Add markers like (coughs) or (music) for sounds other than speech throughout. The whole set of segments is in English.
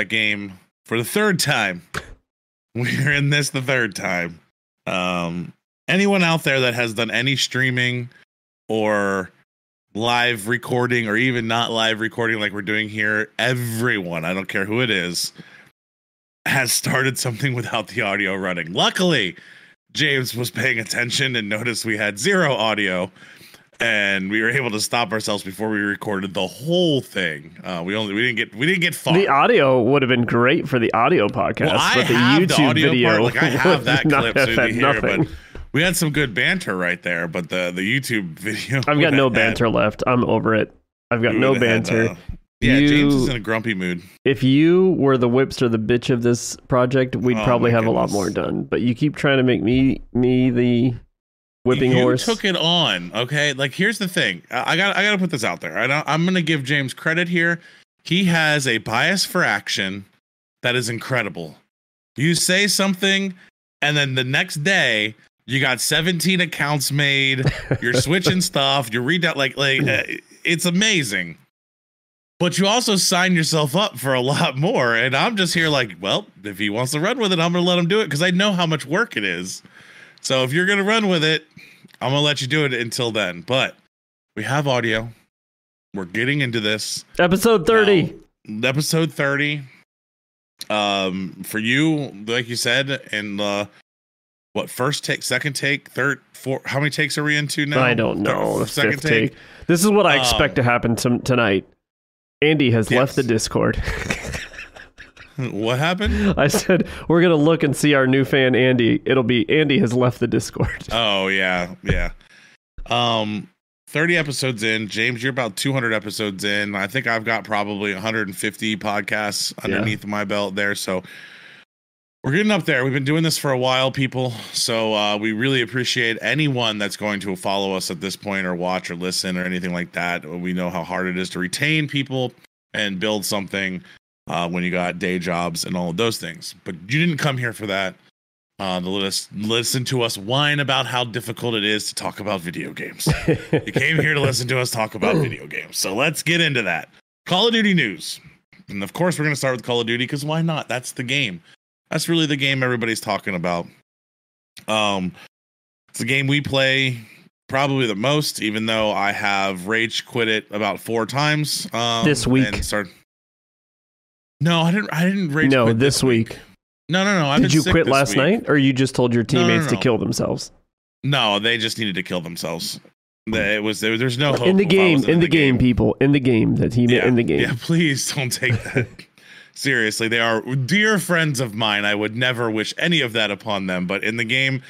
that game for the third time. (laughs) We're in this the third time. Um, anyone out there that has done any streaming or live recording or even not live recording like we're doing here, everyone, I don't care who it is, has started something without the audio running. Luckily, James was paying attention and noticed we had zero audio and we were able to stop ourselves before we recorded the whole thing. Uh, we only we didn't get we didn't get far. The audio would have been great for the audio podcast, Well, I but the have the YouTube audio video part, like, I have that clip so you hear but we had some good banter right there. But the the YouTube video, I've got no had- banter left. I'm over it. I've got no would've had, banter. uh, yeah, James is in a grumpy mood. if you were the whipster, the bitch of this project, we'd Oh, probably have a lot more done. But you keep trying to make me me the whipping you horse. took it on, okay? Like here's the thing. I got I got to put this out there. I don't, I'm going to give James credit here. He has a bias for action that is incredible. You say something and then the next day you got 17 accounts made. You're (laughs) switching stuff. You read that like like uh, it's amazing. But you also sign yourself up for a lot more. And I'm just here like, well, if he wants to run with it, I'm going to let him do it because I know how much work it is. So if you're going to run with it, I'm going to let you do it until then. But we have audio. We're getting into this. Episode thirty. Now, episode 30. Um, for you, like you said, and uh, what first take, second take, third, four? How many takes are we into now? I don't know. Third- The fifth take. This is what I expect Um, to happen to, tonight. Andy has left the Discord. (laughs) (laughs) What happened? I said we're gonna look and see our new fan Andy. It'll be Andy has left the Discord. (laughs) Oh yeah, yeah. Um, thirty episodes in. James, you're about two hundred episodes in. I think I've got probably 150 podcasts underneath my belt there. So we're getting up there. We've been doing this for a while, people. So uh, we really appreciate anyone that's going to follow us at this point, or watch, or listen, or anything like that. We know how hard it is to retain people and build something uh, when you got day jobs and all of those things. But you didn't come here for that uh, to listen, listen to us whine about how difficult it is to talk about video games. (laughs) you came here to listen to us talk about video games. So let's get into that. Call of Duty news. And of course, we're going to start with Call of Duty because why not? That's the game. That's really the game everybody's talking about. Um, it's the game we play probably the most, even though I have rage quit it about four times um, This week. and Start... No, I didn't. I didn't rage no, quit this week. No, no, no. I've Did you quit this last week. night, or you just told your No, no, teammates to kill themselves? No, they just needed to kill themselves. They- hmm. It was there, there's no hope in the game, was in the game, people, in the game. That he Yeah, in the game. Yeah, (laughs) please don't take that (laughs) seriously. They are dear friends of mine. I would never wish any of that upon them. But in the game,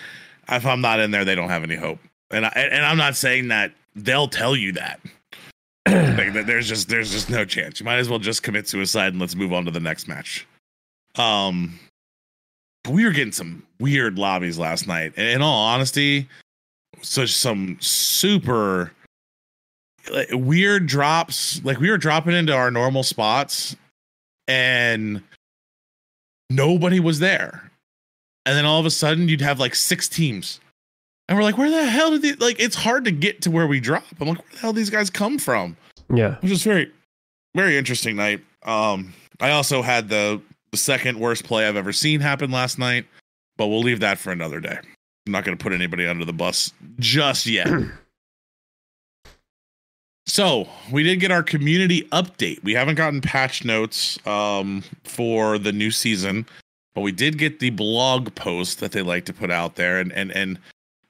if I'm not in there, they don't have any hope. And I, and I'm not saying that they'll tell you that. (clears throat) Like, there's just there's just no chance. You might as well just commit suicide and let's move on to the next match. Um, we were getting some weird lobbies last night. And in all honesty, such some super like, weird drops. Like we were dropping into our normal spots, and nobody was there. And then all of a sudden, you'd have like six teams, and we're like, "Where the hell did they?" Like, it's hard to get to where we drop. I'm like, "Where the hell these guys come from?" Yeah. Which is very, very interesting night. Um, I also had the the second worst play I've ever seen happen last night, but we'll leave that for another day. I'm not going to put anybody under the bus just yet. (clears throat) so we did get our community update. We haven't gotten patch notes um, for the new season, but we did get the blog post that they like to put out there. And and and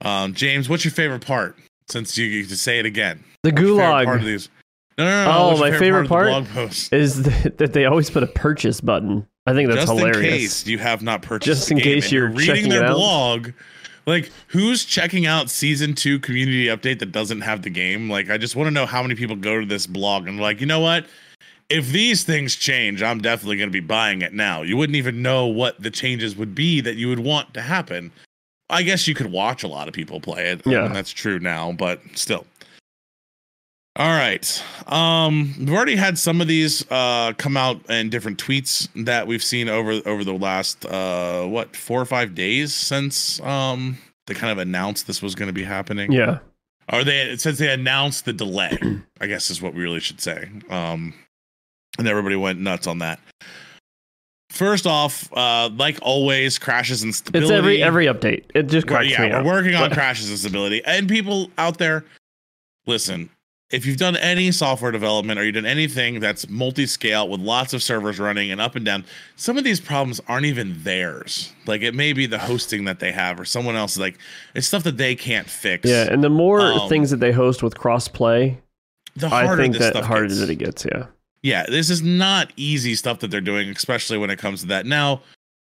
um, James, what's your favorite part? Since you get to say it again, The What's your part of these? No, no, no. Oh, my favorite part, the blog post. (laughs) is that, they always put a purchase button. I think that's just hilarious. in case you have not purchased Just in case you're reading their blog like who's checking out season two community update that doesn't have the game like i just want to know how many people go to this blog and like you know what if these things change i'm definitely going to be buying it now you wouldn't even know what the changes would be that you would want to happen i guess you could watch a lot of people play it Yeah. that's true now but still all right. Um, we've already had some of these uh, come out in different tweets that we've seen over over the last uh, what four or five days since um, they kind of announced this was going to be happening. Yeah. Or they since they announced the delay, I guess is what we really should say. Um, and everybody went nuts on that. First off, uh, like always, crashes and stability. It's every every update. It just cracks yeah, me we're up. working on (laughs) crashes and stability. And people out there, listen, if you've done any software development or you've done anything that's multi-scale with lots of servers running and up and down, some of these problems aren't even theirs. Like it may be the hosting that they have or someone else. Like it's stuff that they can't fix. Yeah, and the more Um, things that they host with crossplay, the I harder think this that harder that it gets. Yeah. Yeah, this is not easy stuff that they're doing, especially when it comes to that. Now,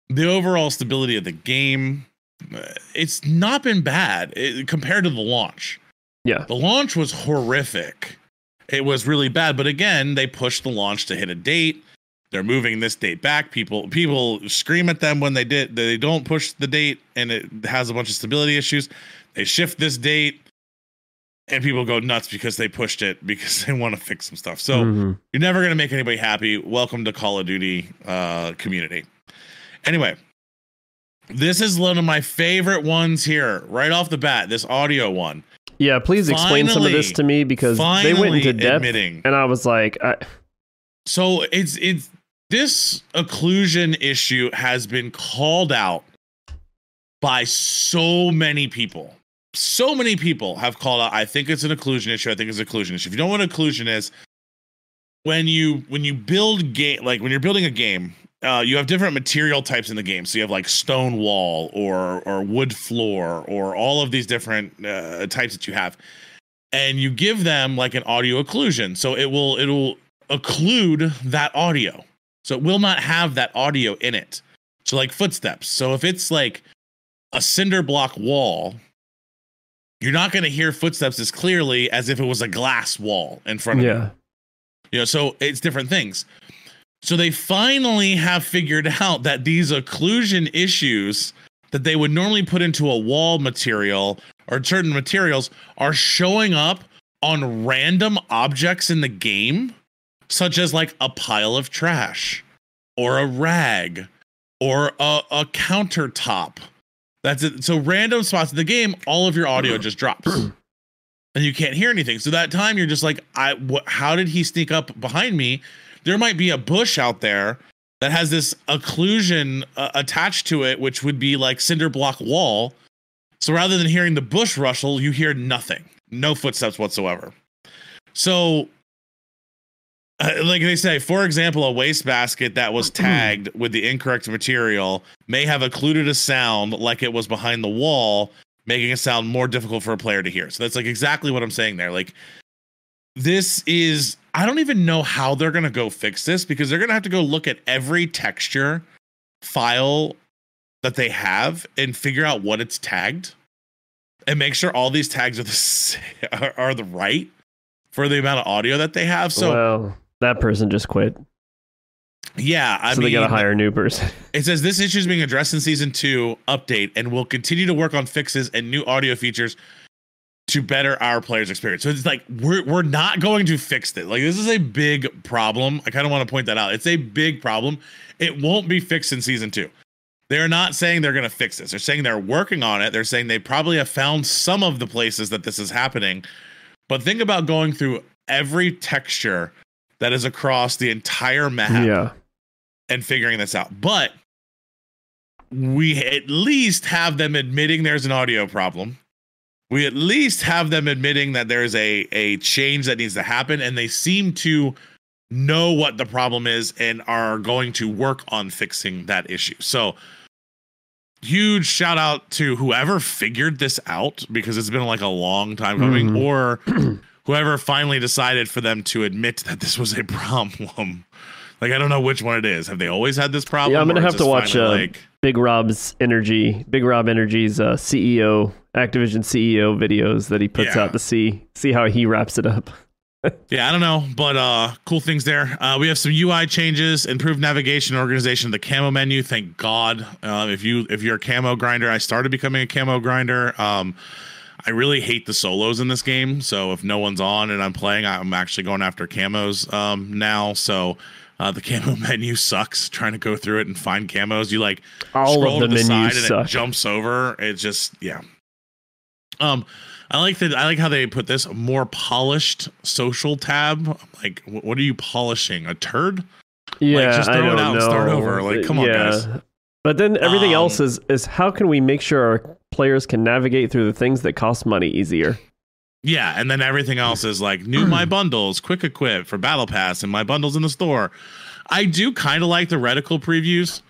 the overall stability of the game, uh, it's not been bad eh, compared to the launch. Yeah. The launch was horrific. It was really bad, but again, they pushed the launch to hit a date. They're moving this date back. People people scream at them when they did they don't push the date and it has a bunch of stability issues. They shift this date and people go nuts because they pushed it because (laughs) they want to fix some stuff. So Mhm. you're never going to make anybody happy. Welcome to Call of Duty uh, community. Anyway, this is one of my favorite ones here, right off the bat. This audio one. yeah, please explain some of this to me because they went into depth, admitting. and I was like, I, So it's it's this occlusion issue has been called out by so many people. So many people have called out. I think it's an occlusion issue. I think it's an occlusion issue. If you don't know what occlusion is, when you when you build game like when you're building a game, uh, you have different material types in the game. So you have like stone wall or or wood floor or all of these different uh, types that you have, and you give them like an audio occlusion. So it will it will occlude that audio. So it will not have that audio in it. So like footsteps. So if it's like a cinder block wall, you're not going to hear footsteps as clearly as if it was a glass wall in front of you. yeah, You know, so it's different things. So they finally have figured (laughs) out that these occlusion issues that they would normally put into a wall material or certain materials are showing up on random objects in the game, such as like a pile of trash or a rag or a, a countertop. That's it. So random spots in the game, all of your audio just drops and you can't hear anything. So that time you're just like, I what how did he sneak up behind me? There might be a bush out there that has this occlusion uh, attached to it, which would be like cinder block wall. So rather than hearing the bush rustle, you hear nothing, no footsteps whatsoever. So, uh, like they say, for example, a wastebasket that was tagged with the incorrect material may have occluded a sound like it was behind the wall, making it sound more difficult for a player to hear. So that's like exactly what I'm saying there. Like, this is, I don't even know how they're going to go fix this because they're going to have to go look at every texture file that they have and figure out what it's tagged and make sure all these tags are the, (laughs) are, are the right for the amount of audio that they have. So, well, that person just quit, yeah, I so mean, they got to hire a new person. (laughs) It says this issue is being addressed in season two update and we'll continue to work on fixes and new audio features to better our players' experience. So it's like we're we're not going to fix it. Like this is a big problem. I kind of want to point that out. It's a big problem. It won't be fixed in season two. They're not saying they're going to fix this. They're saying they're working on it. They're saying they probably have found some of the places that this is happening. But think about going through every texture that is across the entire map yeah, and figuring this out. But we at least have them admitting there's an audio problem. We at least have them admitting that there's a a change that needs to happen, and they seem to know what the problem is and are going to work on fixing that issue. So huge shout out to whoever figured this out because it's been like a long time coming Mhm. or (clears throat) whoever finally decided for them to admit that this was a (laughs) problem. Like i don't know which one it is. Have they always had this problem Yeah, I'm gonna have to watch, uh, like Big Rob's energy, Big Rob Energy's uh, CEO, Activision CEO videos that he puts Yeah. out to see see how he wraps it up. (laughs) yeah i don't know but uh cool things there. Uh we have some ui changes improved navigation organization of the camo menu thank god. Uh, if you if you're a camo grinder i started becoming a camo grinder. Um I really hate the solos in this game. So if no one's on and I'm playing, I'm actually going after camos um, now. So uh, the (laughs) camo menu sucks. Trying to go through it and find camos, you like All scroll the to the side menus and suck. it jumps over. It just yeah. Um, I like that. I like how they put this more polished social tab. Like, wh- what are you polishing? A turd? Yeah, like, just I throw it don't out know. and start over. Like, come on, guys. But then everything Um, else is is how can we make sure our players can navigate through the things that cost money easier? Yeah, and then everything else is like new my bundles, quick equip for battle pass, and my bundles in the store. I do kind of like the reticle previews.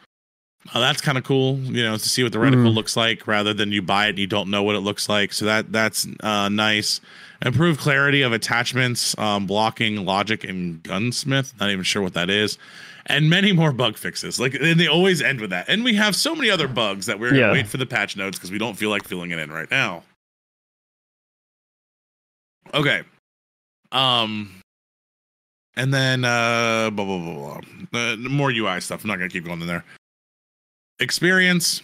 Uh, that's kind of cool, you know, to see what the reticle Mhm. looks like rather than you buy it and you don't know what it looks like. So that that's uh, nice. Improved clarity of attachments, um, blocking, logic, and gunsmith. Not even sure what that is. And many more bug fixes. Like and they always end with that. And we have so many other bugs that we're gonna wait for the patch notes because we don't feel like filling it in right now. Okay. Um and then uh blah blah blah blah. Uh, more UI stuff. I'm not gonna keep going in there. Experience.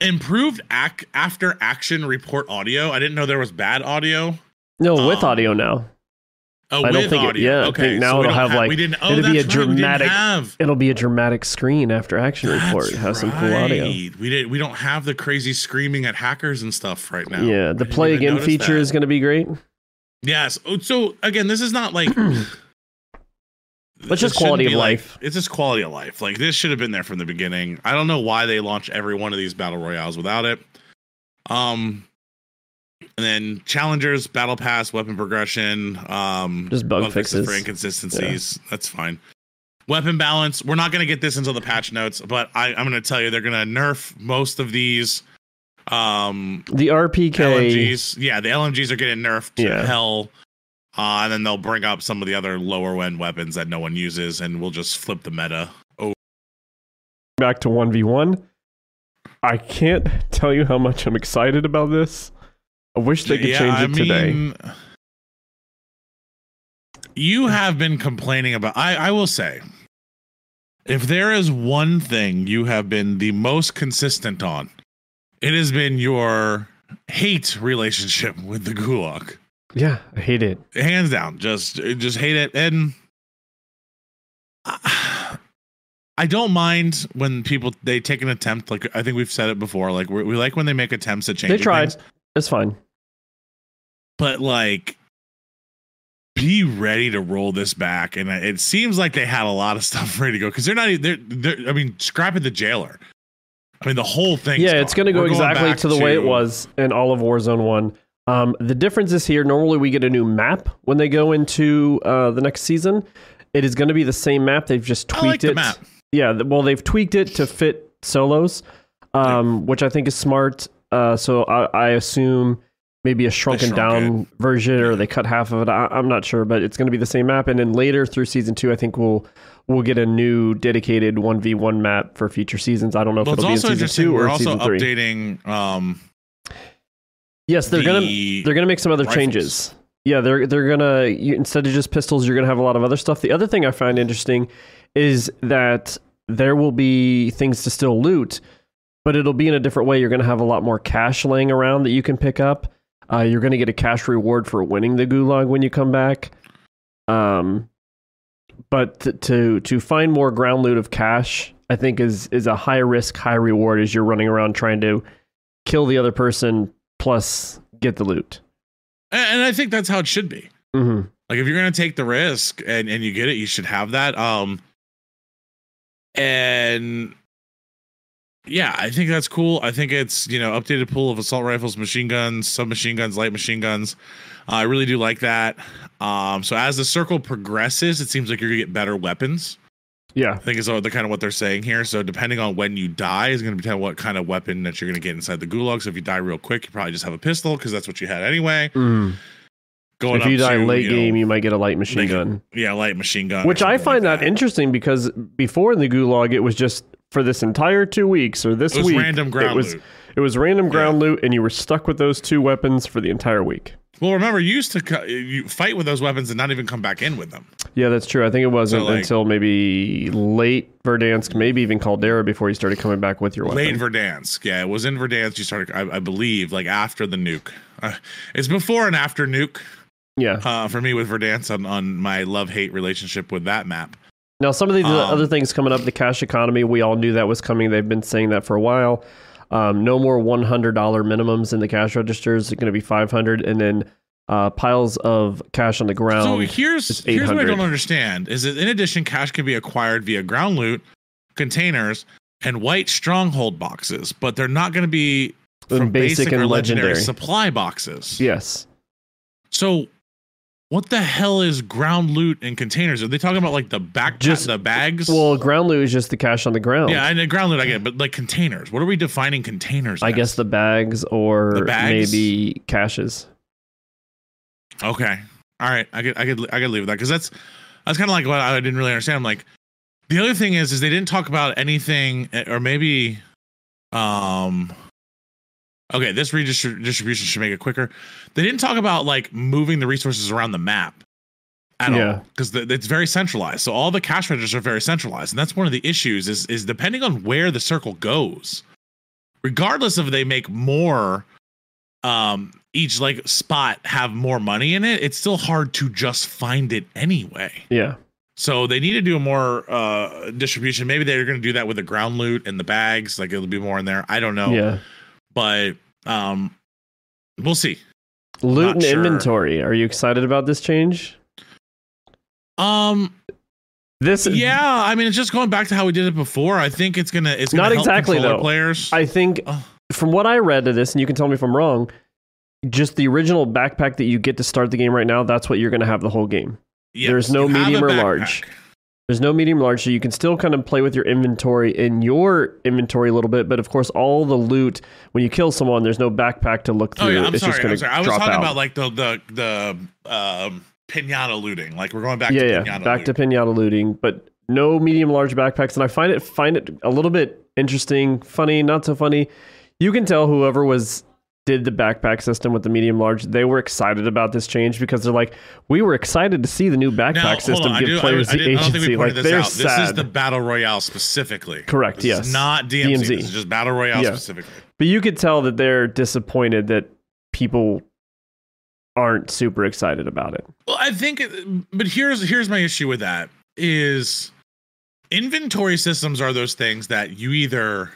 Improved ac- after action report audio. I didn't know there was bad audio. No, with Um, audio now. Oh, I don't think it- audio. yeah, okay. now so it'll don't have, like- we didn't. Oh, it'll be a right, dramatic- have. It'll be a dramatic screen after action report. It That's has some cool audio. We did. We don't have the crazy screaming at hackers and stuff right now. Yeah, the play again feature that. is going to be great. Yes. Oh, So again, this is not like. (clears throat) But just quality of like- life. It's just quality of life. Like this should have been there from the beginning. I don't know why they launched every one of these battle royales without it. Um, and then challengers, battle pass, weapon progression, um, Just bug fixes. for inconsistencies. That's fine. Weapon balance. We're not going to get this until the patch notes, but I, I'm going to tell you they're going to nerf most of these. Um, The RPK. LMGs. Yeah, the LMGs are getting nerfed to hell. Uh, and then they'll bring up some of the other lower end weapons that no one uses, and we'll just flip the meta. Oh, back to 1v1. I can't tell you how much I'm excited about this. I wish they could change it today. You have been complaining about. I, I will say, if there is one thing you have been the most consistent on, it has been your hate relationship with the Gulag. Yeah, I hate it. hands down just just hate it and I I don't mind when people they take an attempt like I think we've said it before like we we like when they make attempts at changing They tried. things, It's fine. but like be ready to roll this back and it seems like they had a lot of (laughs) stuff ready to go because they're not they're, they're I mean scrapping the jailer I mean the whole thing yeah, it's going to go exactly to the way it was in all of Warzone 1. Um, the difference is here, normally we get a new map when they go into uh, the next season. It is going to be the same map. They've just tweaked like it. Yeah, well, they've tweaked it to fit solos, um, which I think is smart. Uh, so I, I assume maybe a shrunken shrunk down version, or they cut half of it. I, I'm not sure, but it's going to be the same map. And then later through season two, I think we'll we'll get a new dedicated one v one map for future seasons. I don't know if well it's it'll be in season two we're or also season three. updating um Yes, they're gonna they're gonna make some other rifles. changes. Yeah, they're they're gonna you, instead of just pistols, you're gonna have a lot of other stuff. The other thing I find interesting is that there will be things to still loot, but it'll be in a different way. You're gonna have a lot more cash laying around that you can pick up. Uh, you're gonna get a cash reward for winning the gulag when you come back. Um, but to to, to find more ground loot of cash, I think is is a high risk, high reward as you're running around trying to kill the other person plus get the loot. and, and I think that's how it should be Mm-hmm. Like if you're gonna take the risk and and you get it, you should have that. Um, and yeah, I think that's cool. I think it's you know updated pool of assault rifles, machine guns, submachine guns, light machine guns. Uh, I really do like that. Um, so as the circle progresses, it seems like you're gonna get better weapons. Yeah. I think is the kind of what they're saying here. So depending on when you die is going to depend what kind of weapon that you're going to get inside the gulag. So if you die real quick, you probably just have a pistol because that's what you had anyway. Mm. Going If you die to, late you know, game, you might get a light machine like gun. yeah, light machine gun, Which I find like that, interesting because before in the gulag, it was just for this entire two weeks or this It was week. random ground it was loot. it was random ground loot, and you were stuck with those two weapons for the entire week. Well, remember, you used to you fight with those weapons and not even come back in with them. Yeah, that's true. I think it wasn't like- until maybe late Verdansk, maybe even Caldera, before you started coming back with your weapon. Late Verdansk, yeah, it was in Verdansk. You started, I, I believe, like after the nuke. Uh, it's before and after nuke yeah. uh, for me with Verdansk on, on my love hate relationship with that map. Now, some of the Um, other things coming up, the cash economy, we all knew that was coming. They've been saying that for a while. Um, no more $100 minimums in the cash registers. It's going to be 500 and then uh, piles of cash on the ground. So here's here's what I don't understand is that in addition, cash can be acquired via ground loot, containers, and white stronghold boxes, but they're not going to be from basic basic, and or legendary. legendary. supply boxes. yes. So what the hell is ground loot and containers? Are they talking about like the back Just- the bags? Well, ground loot is just the cash on the ground. yeah, and ground loot I get, but like containers. What are we defining containers? I as? guess the bags or The bags? maybe caches. Okay. All right. I could I could I could leave with that because that's that's kind of like what I didn't really understand. I'm like, the other thing is is they didn't talk about anything eh, or maybe, um. Okay, this redistribution should make it quicker. They didn't talk about like moving the resources around the map at Yeah. all because it's very centralized. So all the cash registers are very centralized, and that's one of the issues. Is is depending on where the circle goes, regardless of they make more um each like spot have more money in it it's still hard to just find it anyway Yeah. so they need to do a more uh distribution maybe they're going to do that with the ground loot and the bags like it'll be more in there i don't know Yeah. But um we'll see Loot and sure. inventory. Are you excited about this change? um This yeah i mean it's just going back to how we did it before i think it's gonna it's gonna Not help exactly, though. players I think Ugh. from what I read of this, and you can tell me if I'm wrong, just the original backpack that you get to start the game right now, that's what you're going to have the whole game. There's no you have a medium or backpack. large. There's no medium large, so you can still kind of play with your inventory in your inventory a little bit. But of course, all the loot when you kill someone, there's no backpack to look through. Oh yeah, I'm it's sorry. just going I'm to. I was talking out. about like the the the um, pinata looting. Like we're going back yeah, to yeah, pinata back to looting. pinata looting, but no medium large backpacks. And I find it find it a little bit interesting, funny, not so funny. You can tell whoever was did the backpack system with the medium large, they were excited about this change because they're like, we were excited to see the new backpack Now, system give do, players I, the I don't agency. Like pointed they're this out. This is the battle royale specifically. Correct, This yes. not DMZ. DMZ. This is just battle royale Yeah. specifically. But you could tell that they're disappointed that people aren't super excited about it. Well, I think, but here's here's my issue with that is inventory systems are those things that you either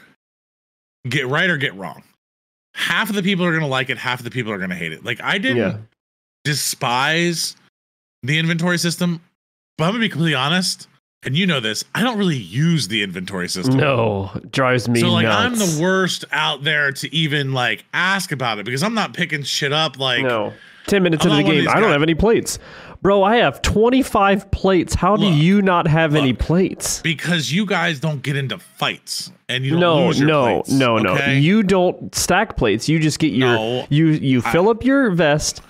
get right or get wrong. Half of the people are going to like it, half of the people are going to hate it. Like I didn't Yeah. despise the inventory system, but I'm going to be completely honest, and you know this, I don't really use the inventory system. No, drives me so like nuts. I'm the worst out there to even like ask about it because I'm not picking shit up like no. 10 minutes I'm into the not one of game, I don't guys- have any plates. Bro, I have 25 plates. How do Look, you not have any plates? because you guys don't get into fights and you don't No, lose your no, plates, no, no. okay? You don't stack plates. You just get your No, you you I- fill up your vest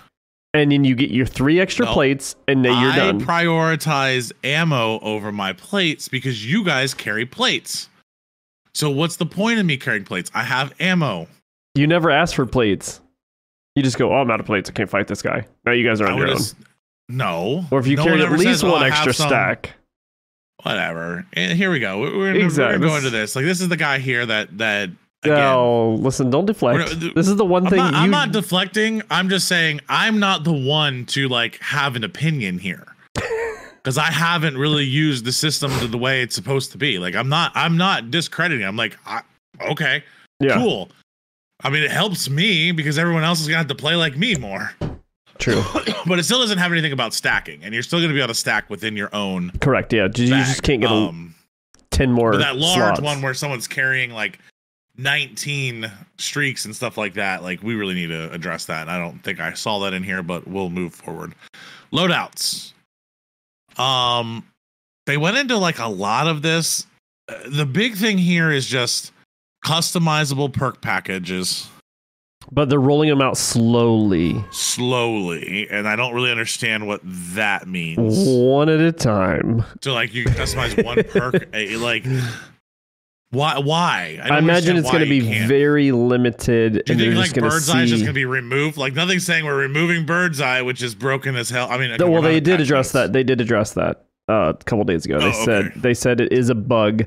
and then you get your three extra No. plates and then you're I done. prioritize ammo over my plates because you guys carry plates. So what's the point of me carrying plates? I have ammo. you never ask for plates. You just go, "Oh, I'm out of plates. I can't fight this guy." Now you guys are on your own. No. Or if you no carry at least says, "Oh, one extra some-" stack. Whatever. And here we go. We're, we're, Exactly. we're going to this. Like this is the guy here that that again. Oh, listen, don't deflect. This is the one I'm thing not, you I'm not deflecting. I'm just saying I'm not the one to like have an opinion here. (laughs) Because I haven't really used the system to the way it's supposed to be. Like I'm not I'm not discrediting. I'm like, I, okay, yeah, cool. I mean, it helps me because everyone else is gonna have to play like me more. True. (coughs) but it still doesn't have anything about stacking, and you're still gonna be able to stack within your own. Correct. Yeah, you just can't get a um, 10 more but that large slots. one where someone's carrying like 19 streaks and stuff like that like we really need to address that i don't think i saw that in here but we'll move forward loadouts um they went into like a lot of this Uh, the big thing here is just customizable perk packages but they're rolling them out slowly, slowly and i don't really understand what that means one at a time. so like you customize one perk (laughs) eh, like why why I, don't imagine it's going to be very limited, Do you and think like just going to bird's eye is just gonna be removed? Like nothing's saying we're removing bird's eye, which is broken as hell. I mean, okay, well, they did address attachments. that. They did address that uh, a couple days ago. They Oh, said okay. they said it is a bug.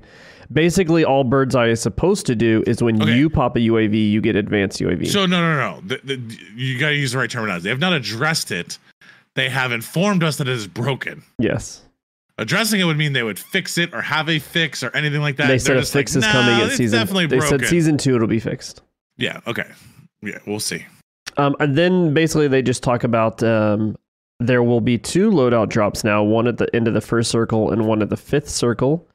Basically, all Bird's Eye is supposed to do is when Okay. you pop a UAV, you get advanced UAV. So no, no, no. The, the, you got to use the right terminology. They have not addressed it. They have informed us that it is broken. yes, Addressing it would mean they would fix it or have a fix or anything like that. they They're said a just like, is "Nah, coming at season. Definitely They broken. said season two it'll be fixed. Yeah. Okay. Yeah. We'll see. Um, and then basically they just talk about um, there will be two loadout drops now, one at the end of the first circle and one at the fifth circle.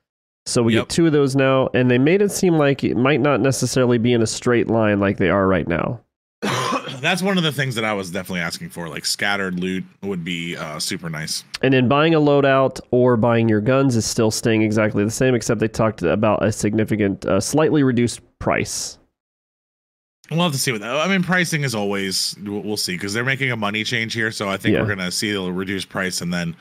So we Yep. get two of those now, and they made it seem like it might not necessarily be in a straight line like they are right now. (coughs) That's one of the things that I was definitely asking for. Like scattered loot would be uh, super nice. And then buying a loadout or buying your guns is still staying exactly the same, except they talked about a significant, uh, slightly reduced price. We'll have to see what that. I mean, pricing is always we'll see because they're making a money change here. So I think Yeah. we're gonna see a reduced price, and then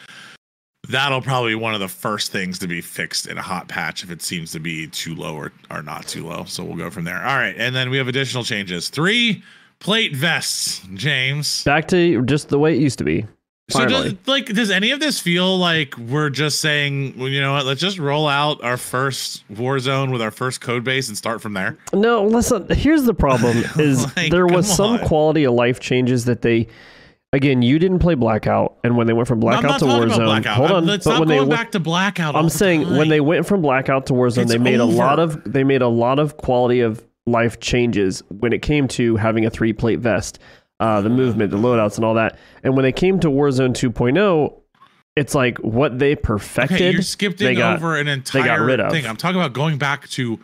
that'll probably be one of the first things to be fixed in a hot patch if it seems to be too low or, or not too low. So we'll go from there. All right, and then we have additional changes. Three plate vests, James. Back to just the way it used to be. So does, like, does any of this feel like we're just saying, well, you know what? Let's just roll out our first war zone with our first code base and start from there. No, listen. Here's the problem: (laughs) is Like, there was some on. quality of life changes that they. Again, you didn't play Blackout, and when they went from Blackout to Warzone, blackout. hold on. Let's but not when they going went- back to blackout. I'm saying when they went from Blackout to Warzone, It's they made a lot of they made a lot of quality of life changes when it came to having a three plate vest, uh, the movement, the loadouts, and all that. And when they came to Warzone 2.0, it's like what they perfected. Okay, you're skipping they got- over an entire thing. I'm talking about going back to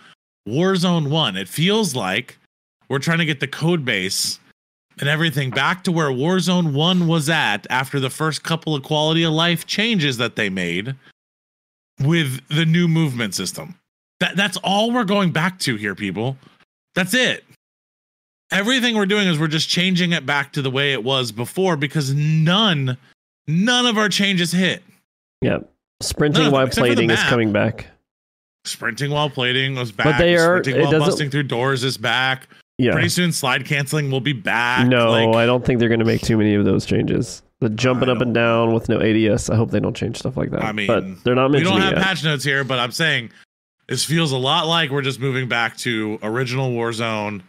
Warzone 1. It feels like we're trying to get the code base and everything back to where Warzone 1 was at after the first couple of quality of life changes that they made with the new movement system. That that's all we're going back to here, people. That's it. Everything we're doing is we're just changing it back to the way it was before because none none of our changes hit. yeah, sprinting them, while except for the plating is coming back. Sprinting while plating was back. But they are- Sprinting while busting through doors is back. Yeah, Pretty soon, slide canceling will be back. no, Like, I don't think they're going to make too many of those changes. The jumping up and down with no ADS. I hope they don't change stuff like that. I mean, but they're not we don't have yet. patch notes here, but I'm saying this feels a lot like we're just moving back to original Warzone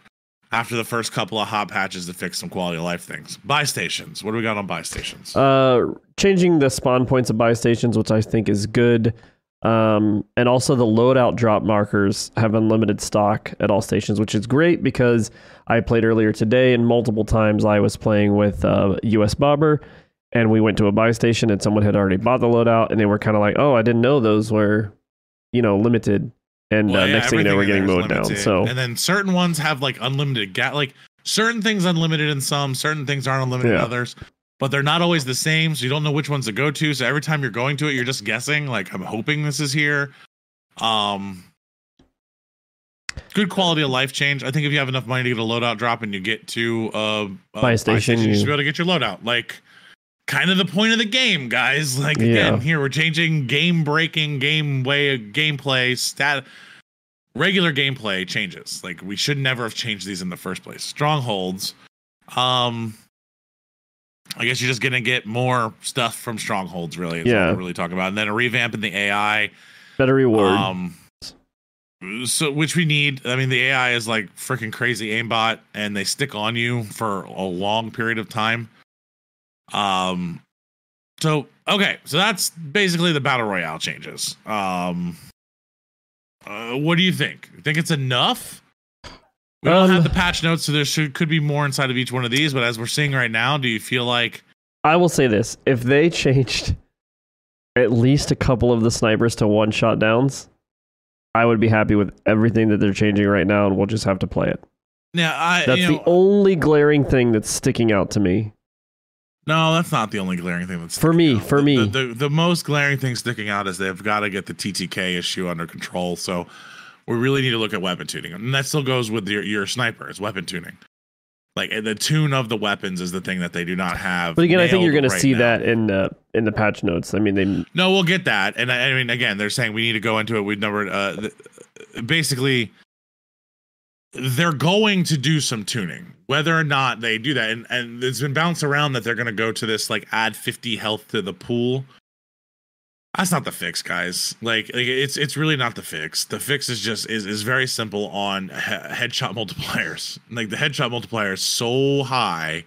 after the first couple of hot patches to fix some quality of life things. Buy stations. What do we got on buy stations? Uh, changing the spawn points of buy stations, which I think is good. Um, and also the loadout drop markers have unlimited stock at all stations, which is great because I played earlier today and multiple times I was playing with uh, US Bobber and we went to a buy station and someone had already bought the loadout and they were kind of like, oh, I didn't know those were, you know, limited. And Well, uh, yeah, next thing you know, we're getting in mowed down. So and then certain ones have like unlimited gas. Like certain things unlimited in some, certain things aren't unlimited in others. But they're not always the same, so you don't know which ones to go to. So every time you're going to it, you're just guessing. Like I'm hoping this is here. Um, good quality of life change. I think if you have enough money to get a loadout drop and you get to uh, a Buy station, you should be able to get your loadout. Like kind of the point of the game, guys. (laughs) Like Yeah. again, here we're changing game breaking game way gameplay stat regular gameplay changes. Like we should never have changed these in the first place. Strongholds. Um I guess you're just gonna get more stuff from strongholds, really. Is Yeah. really talking about. And then a revamp in the AI. better reward. Um so which we need. I mean, the AI is like freaking crazy aimbot, and they stick on you for a long period of time. Um, so okay, so that's basically the battle royale changes. Um, uh, what do you think? You think it's enough? We don't Um, have the patch notes, so there should could be more inside of each one of these. But as we're seeing right now, do you feel like I will say this: if they changed at least a couple of the snipers to one shot downs, I would be happy with everything that they're changing right now, and we'll just have to play it. yeah? I That's the know, only glaring thing that's sticking out to me. No, that's not the only glaring thing that's For me, out. for The- me. The, the, the most glaring thing sticking out is they've got to get the TTK issue under control. So we really need to look at weapon tuning, and that still goes with your your snipers weapon tuning. Like the tune of the weapons is the thing that they do not have. But again, I think you're going right to see now. that in uh, in the patch notes. I mean, they No, we'll get that, and I, I mean, again, they're saying we need to go into it. We've never, uh, th- basically, they're going to do some tuning, whether or not they do that, and and it's been bounced around that they're going to go to this like add 50 health to the pool. That's not the fix, guys. Like, like it's it's really not the fix. The fix is just is is very simple on he- headshot multipliers. (laughs) Like the headshot multiplier is so high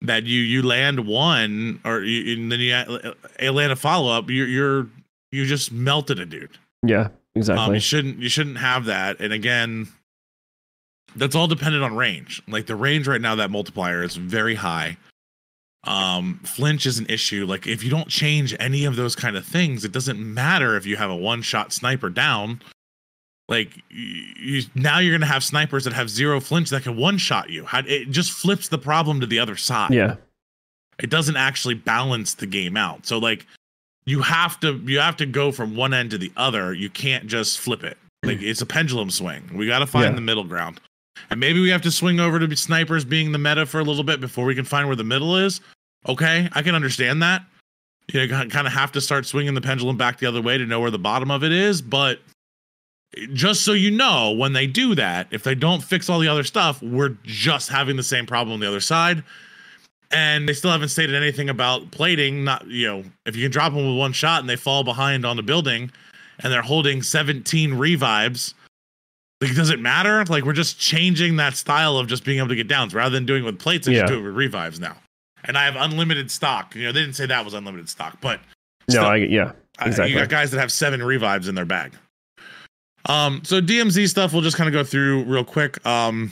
that you you land one or you, and then you uh, land a follow up. You're you're you just melted a dude. yeah, Um, exactly. you shouldn't you shouldn't have that. And again, that's all dependent on range. Like the range right now, that multiplier is very high. Um, flinch is an issue. Like if you don't change any of those kind of things, it doesn't matter if you have a one-shot sniper down. Like you, now, you're gonna have snipers that have zero flinch that can one-shot you. It just flips the problem to the other side. Yeah, it doesn't actually balance the game out. So like you have to you have to go from one end to the other. You can't just flip it. Like it's a pendulum swing. We got to find yeah. the middle ground. And maybe we have to swing over to snipers being the meta for a little bit before we can find where the middle is. Okay, I can understand that. You know, kind of have to start swinging the pendulum back the other way to know where the bottom of it is. But just so you know, when they do that, if they don't fix all the other stuff, we're just having the same problem on the other side. And they still haven't stated anything about plating. Not you know, if you can drop them with one shot and they fall behind on the building, and they're holding 17 revives like, does it matter? Like, we're just changing that style of just being able to get downs rather than doing it with plates. I yeah. just do it with revives now. And I have unlimited stock. You know, they didn't say that was unlimited stock, but still, no, I, yeah, exactly. I, you got guys that have seven revives in their bag. Um, so DMZ stuff we'll just kind of go through real quick. Um,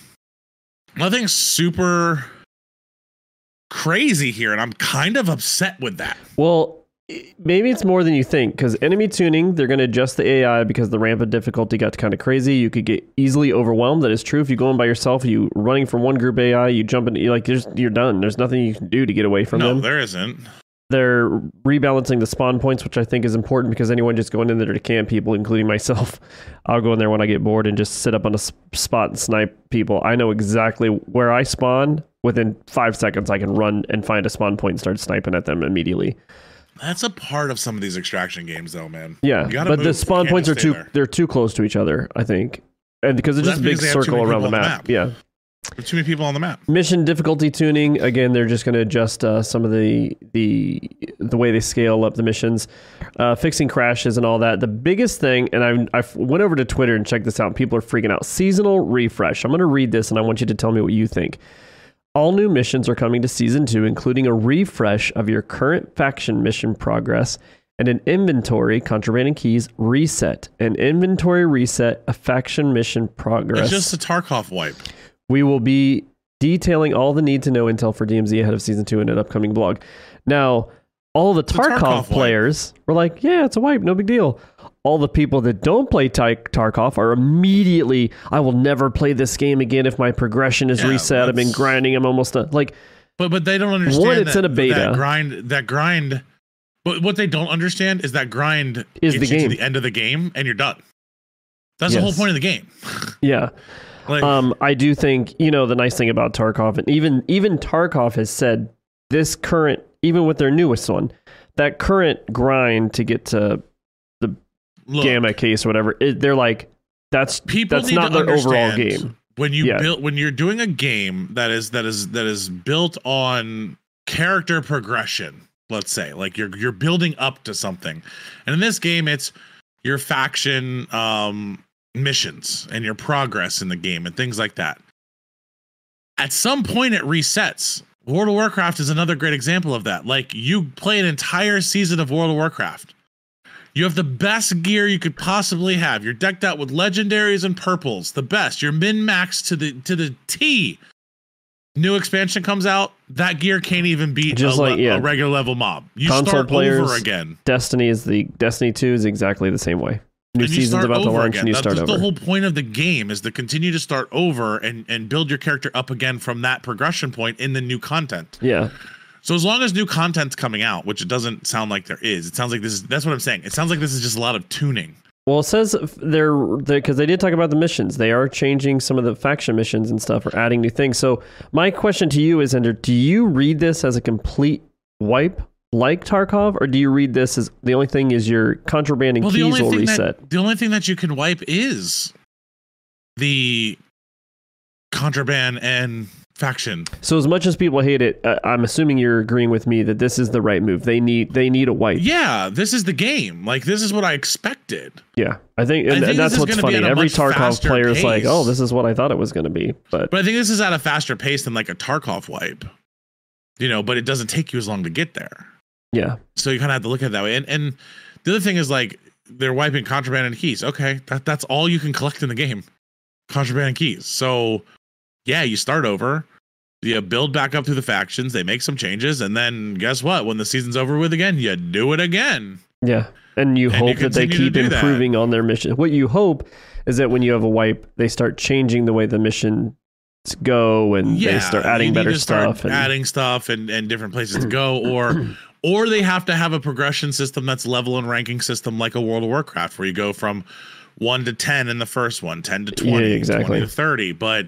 nothing super crazy here, and I'm kind of upset with that. Well, maybe it's more than you think because enemy tuning they're going to adjust the ai because the ramp of difficulty got kind of crazy. You could get easily overwhelmed. That is true. If you go in by yourself you running from one group ai you jump in like you're done. There's nothing you can do to get away from them. no, them. there isn't. They're rebalancing the spawn points which i think is important because anyone just going in there to camp people including myself (laughs) i'll go in there when i get bored and just sit up on a spot and snipe people. I know exactly where i spawn. Within five seconds i can run and find a spawn point and start sniping at them immediately that's a part of some of these extraction games, though, man. Yeah, but the spawn points are too there. they're too close to each other, I think, and because it's well, just a big circle around the map. the map. Yeah. Too many people on the map. Mission difficulty tuning again. They're just going to adjust uh, some of the the the way they scale up the missions, uh, fixing crashes and all that. The biggest thing, and I I went over to Twitter and checked this out. people are freaking out. Seasonal refresh. I'm going to read this, and I want you to tell me what you think. All new missions are coming to Season 2, including a refresh of your current faction mission progress and an inventory, contraband and keys, reset. An inventory reset, a faction mission progress. It's just a Tarkov wipe. We will be detailing all the need to know intel for DMZ ahead of Season 2 in an upcoming blog. Now, all the Tarkov, Tarkov players wipe. were like, yeah, it's a wipe, no big deal all the people that don't play Tarkov are immediately, I will never play this game again if my progression is yeah, reset. I've been grinding. I'm almost done. Like, but but they don't understand. One, it's that, in a beta. That grind. That grind. But what they don't understand is that grind is the game. to the end of the game, and you're done. That's yes. the whole point of the game. (laughs) yeah. Like, um, I do think you know the nice thing about Tarkov, and even even Tarkov has said this current, even with their newest one, that current grind to get to Look, gamma case or whatever. It, they're like that's people that's not their overall game. When you yeah. build when you're doing a game that is that is that is built on character progression, let's say, like you're you're building up to something. And in this game it's your faction um missions and your progress in the game and things like that. At some point it resets. World of Warcraft is another great example of that. Like you play an entire season of World of Warcraft you have the best gear you could possibly have. You're decked out with legendaries and purples, the best. You're min max to the to the T. New expansion comes out, that gear can't even beat Just a, like, yeah. a regular level mob. You Console start players, over again. Destiny is the Destiny 2 is exactly the same way. New season's about to launch again. and you start That's over. the whole point of the game is to continue to start over and and build your character up again from that progression point in the new content. Yeah. So as long as new content's coming out, which it doesn't sound like there is, it sounds like this is that's what I'm saying. It sounds like this is just a lot of tuning. Well, it says they're because they did talk about the missions. They are changing some of the faction missions and stuff, or adding new things. So my question to you is, Ender, do you read this as a complete wipe like Tarkov, or do you read this as the only thing is your contraband and well, keys will reset? That, the only thing that you can wipe is the contraband and faction. So as much as people hate it, uh, I'm assuming you're agreeing with me that this is the right move. They need they need a wipe. Yeah, this is the game. Like this is what I expected. Yeah, I think, and, I think that's what's funny. Every Tarkov player is like, "Oh, this is what I thought it was going to be." But but I think this is at a faster pace than like a Tarkov wipe. You know, but it doesn't take you as long to get there. Yeah. So you kind of have to look at it that way. And and the other thing is like they're wiping contraband and keys. Okay, that that's all you can collect in the game. contraband and keys. So yeah, you start over. You build back up through the factions. They make some changes, and then guess what? When the season's over with again, you do it again. Yeah, and you And hope you that they keep do that. improving on their mission. What you hope is that when you have a wipe, they start changing the way the missions go, and yeah, they start adding better start stuff. And, adding stuff and, and different places to go, or (clears throat) or they have to have a progression system that's level and ranking system like a World of Warcraft, where you go from one to ten in the first one, 10 to 20, Yeah, exactly. 20 to 30. But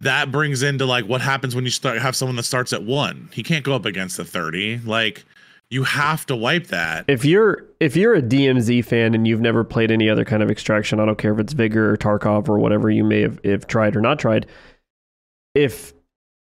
that brings into like what happens when you start have someone that starts at one. He can't go up against the 30. Like you have to wipe that. if you're if you're a DMZ fan and you've never played any other kind of extraction, I don't care if it's Vigor or Tarkov or whatever you may have, have tried or not tried. If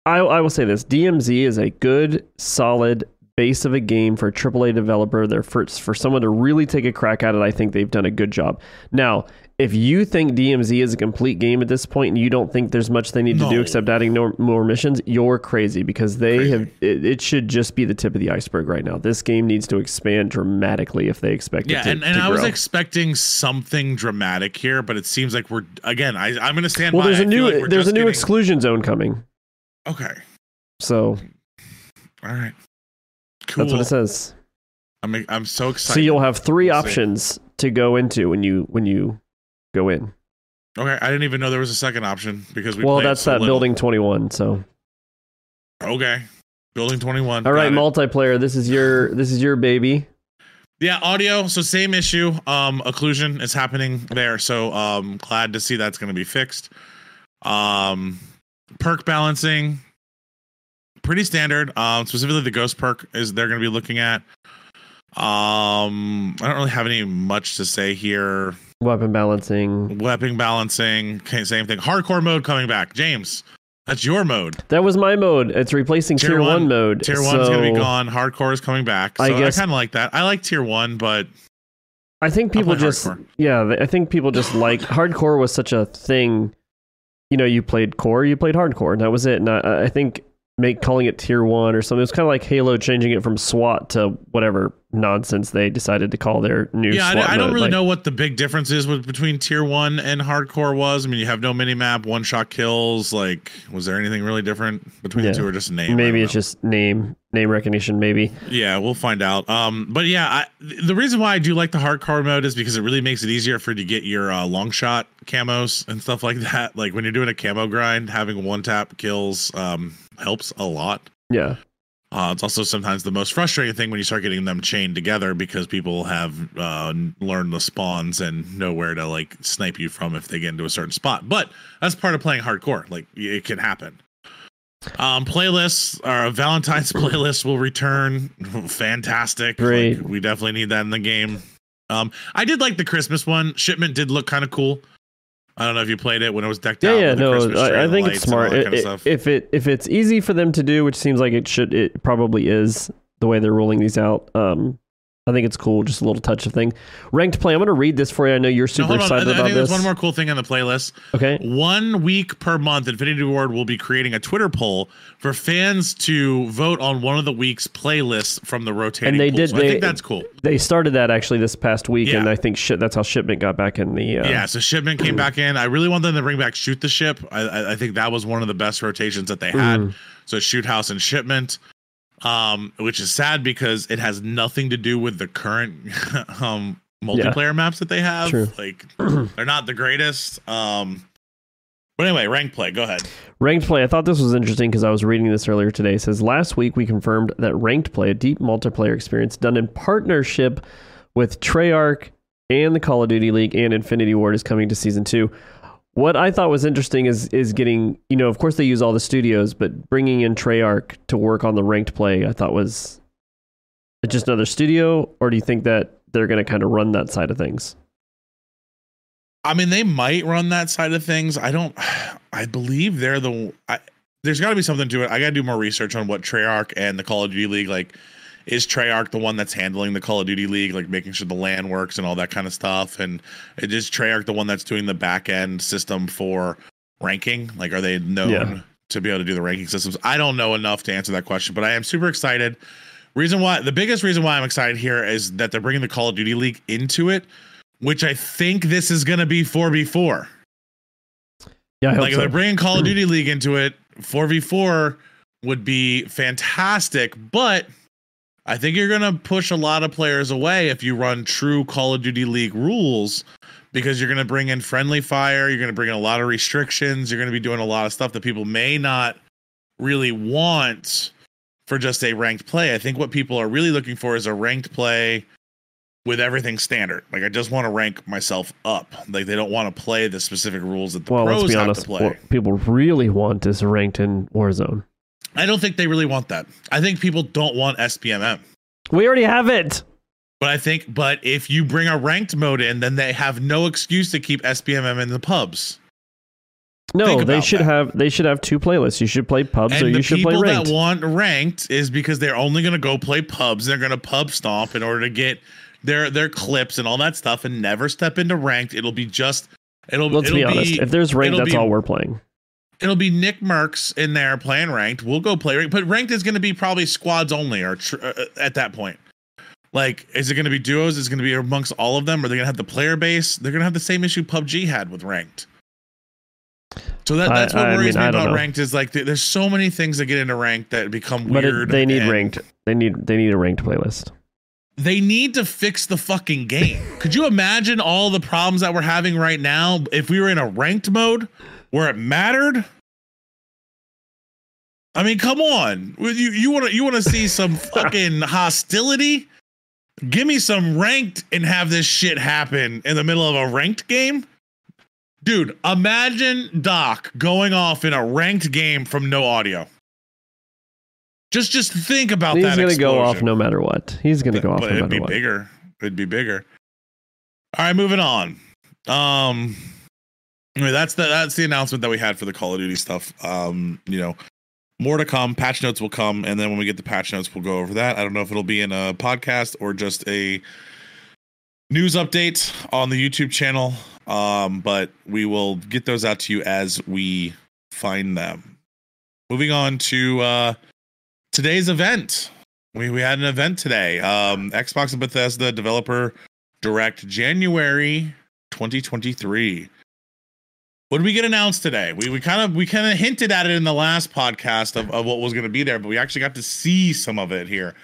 I, I will say this, DMZ is a good, solid base of a game for a AAA developer. There for for someone to really take a crack at it. I think they've done a good job. Now, if you think DMZ is a complete game at this point and you don't think there's much they need to do except adding no, more missions, you're crazy because they Crazy. have it, it should just be the tip of the iceberg right now. This game needs to expand dramatically if they expect Yeah, it to, and, and to I was expecting something dramatic here, but it seems like we're again. I I'm gonna stand well, by. there's a new like there's a new getting- exclusion zone coming. Okay, So all right, cool. that's what it says. I'm I'm so excited. So you'll have three We'll see. options to go into when you when you go in. Okay, I didn't even know there was a second option because we. well, that's so that little. building 21. So Okay, building twenty one. all right, multiplayer. This is your (laughs) this is your baby. Yeah, audio. So same issue. Um, occlusion is happening there. So um, glad to see that's going to be fixed. Um, perk balancing, pretty standard. Um, specifically the ghost perk is they're going to be looking at. Um, I don't really have any much to say here. Weapon balancing. Weapon balancing, okay, same thing. Hardcore mode coming back. James, that's your mode. That was my mode. It's replacing Tier tier, one- one, mode. Tier one's so gonna be gone. Hardcore is coming back. So I I, kind of like that. I like tier one, but I think people just hardcore. yeah, I think people just like hardcore was such a thing. You know, you played core, you played hardcore, and that was it. And I, I think make calling it tier one or something. It's kind of like Halo changing it from SWAT to whatever nonsense they decided to call their new. yeah, SWAT I, I don't mode. really Like, know what the big difference is with, between tier one and hardcore was. I mean, you have no mini map, one shot kills. Like, was there anything really different between Yeah. the two, or just name? Maybe it's know. just name name recognition. Maybe yeah, we'll find out. Um, but yeah, I, the reason why I do like the hardcore mode is because it really makes it easier for you to get your uh, long shot camos and stuff like (laughs) that. Like when you're doing a camo grind, having one tap kills um helps a lot. yeah. Uh, it's also sometimes the most frustrating thing when you start getting them chained together because people have uh, learned the spawns and know where to like snipe you from if they get into a certain spot. But that's part of playing hardcore. Like it can happen. Um, playlists, our Valentine's (laughs) playlist will return. Fantastic. Great. Like, we definitely need that in the game. Um, I did like the Christmas one. Shipment did look kind of cool. I don't know if you played it when it was decked Yeah, out. yeah, no, Christmas tree I, I think it's smart. It- it- if it if it's easy for them to do, which seems like it should, it probably is the way they're rolling these out. Um, I think it's cool, just a little touch of thing. Ranked play. I'm going to read this for you. I know you're super hold on. I, excited I about this. there's one more cool thing on the playlist. Okay. One week per month, Infinity Ward will be creating a Twitter poll for fans to vote on one of the week's playlists from the rotating. And they pool. did- So I think that's cool. They started that actually this past week, and I think shit. That's how shipment got back in the. Uh, yeah, so shipment came back in. I really want them to bring back shoot the ship. I, I, I think that was one of the best rotations that they had. Mhm. So shoot house and shipment, um, which is sad because it has nothing to do with the current (laughs) um multiplayer maps that they have. True. Like they're not the greatest. Um, but anyway, ranked play. Go ahead. Ranked play. I thought this was interesting because I was reading this earlier today. It says last week we confirmed that ranked play, a deep multiplayer experience done in partnership with Treyarch and the Call of Duty League and Infinity Ward, is coming to season two. What I thought was interesting is is getting you know of course they use all the studios, but bringing in Treyarch to work on the ranked play, I thought was just another studio, or do you think that they're going to kind of run that side of things? I mean, they might run that side of things. I don't. (sighs) I believe they're the. I, there's got to be something to it. I got to do more research on what Treyarch and the Call of Duty League like. Is Treyarch the one that's handling the Call of Duty League, like making sure the LAN works and all that kind of stuff? And is Treyarch the one that's doing the back end system for ranking? Like, are they known Yeah. to be able to do the ranking systems? I don't know enough to answer that question, but I am super excited. Reason why the biggest reason why I'm excited here is that they're bringing the Call of Duty League into it, which I think this is going to be 4v4. Yeah, like if they're bringing Call of (clears throat) Duty League into it, four v four would be fantastic. But I think you're gonna push a lot of players away if you run true Call of Duty League rules, because you're gonna bring in friendly fire. You're gonna bring in a lot of restrictions. You're gonna be doing a lot of stuff that people may not really want for just a ranked play. I think what people are really looking for is a ranked play with everything standard. Like I just want to rank myself up. Like they don't want to play the specific rules that the well, let's pros be have honest. to play. What people really want is ranked in Warzone. I don't think they really want that. I think people don't want SBMM. We already have it. But I think but if you bring a ranked mode in, then they have no excuse to keep SBMM in the pubs. No, they should that. have they should have two playlists. You should play pubs or you should play people ranked. that want ranked is because they're only going to go play pubs. They're going to pub stomp in order to get their their clips and all that stuff, and never step into ranked. It'll be just it'll. Be let's it'll be honest. If there's ranked, that's be- all we're playing. It'll be NICKMERCS in there playing ranked. We'll go play ranked, but ranked is going to be probably squads only or tr- uh, at that point. Like, is it going to be duos? Is it going to be amongst all of them? Are they going to have the player base? They're going to have the same issue PUBG had with ranked. So that, that's what I worries mean, me about know. ranked is like th- there's so many things that get into ranked that become But weird. it, they need ranked. They need they need a ranked playlist. They need to fix the fucking game. Could you imagine all the problems that we're having right now if we were in a ranked mode where it mattered? I mean, come on. You you want to you want to see some (laughs) fucking hostility? Give me some ranked and have this shit happen in the middle of a ranked game? Dude, imagine Doc going off in a ranked game from no audio. Just just think about He's that. gonna go off no matter what. He's gonna go off But no it'd matter be what. bigger. It'd be bigger. All right, moving on. Um, anyway, that's the that's the announcement that we had for the Call of Duty stuff. Um, you know, more to come. Patch notes will come, and then when we get the patch notes, we'll go over that. I don't know if it'll be in a podcast or just a news update on the YouTube channel. Um, but we will get those out to you as we find them. Moving on to uh today's event. We we had an event today. Um Xbox and Bethesda Developer Direct January 2023. What did we get announced today? We we kind of we kind of hinted at it in the last podcast of, of what was going to be there, but we actually got to see some of it here.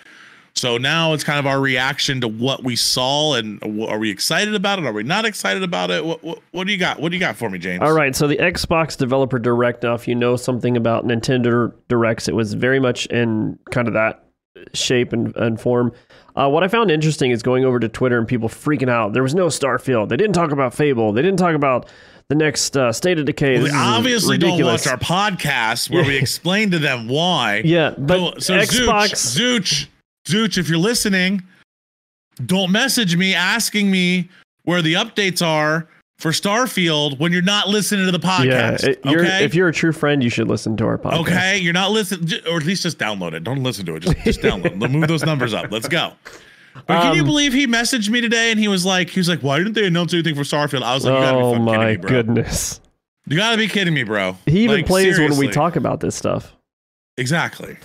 So now it's kind of our reaction to what we saw, and are we excited about it? Are we not excited about it? What what, what do you got? What do you got for me, James? All right, so the Xbox Developer Direct. Now, if you know something about Nintendo Directs, it was very much in kind of that shape and, and form. Uh, what I found interesting is going over to Twitter and people freaking out. There was no Starfield. They didn't talk about Fable. They didn't talk about the next uh, State of Decay. Well, obviously don't watch our podcast where we (laughs) explain to them why. Yeah, but so, so Xbox. Zooch, Zooch, Zooch, if you're listening, don't message me asking me where the updates are for Starfield when you're not listening to the yeah, podcast. it- you're, if you're a true friend, you should listen to our podcast. Okay, you're not listening, or at least just download it. Don't listen to it. Just, just download. it. Move those numbers up. Let's go. But can you Um, believe he messaged me today and he was like, he was like, why didn't they announce anything for Starfield? I was like, you gotta be Oh my kidding me, bro. goodness. You gotta be kidding me, bro. He even Like, plays when we talk about this stuff. Exactly.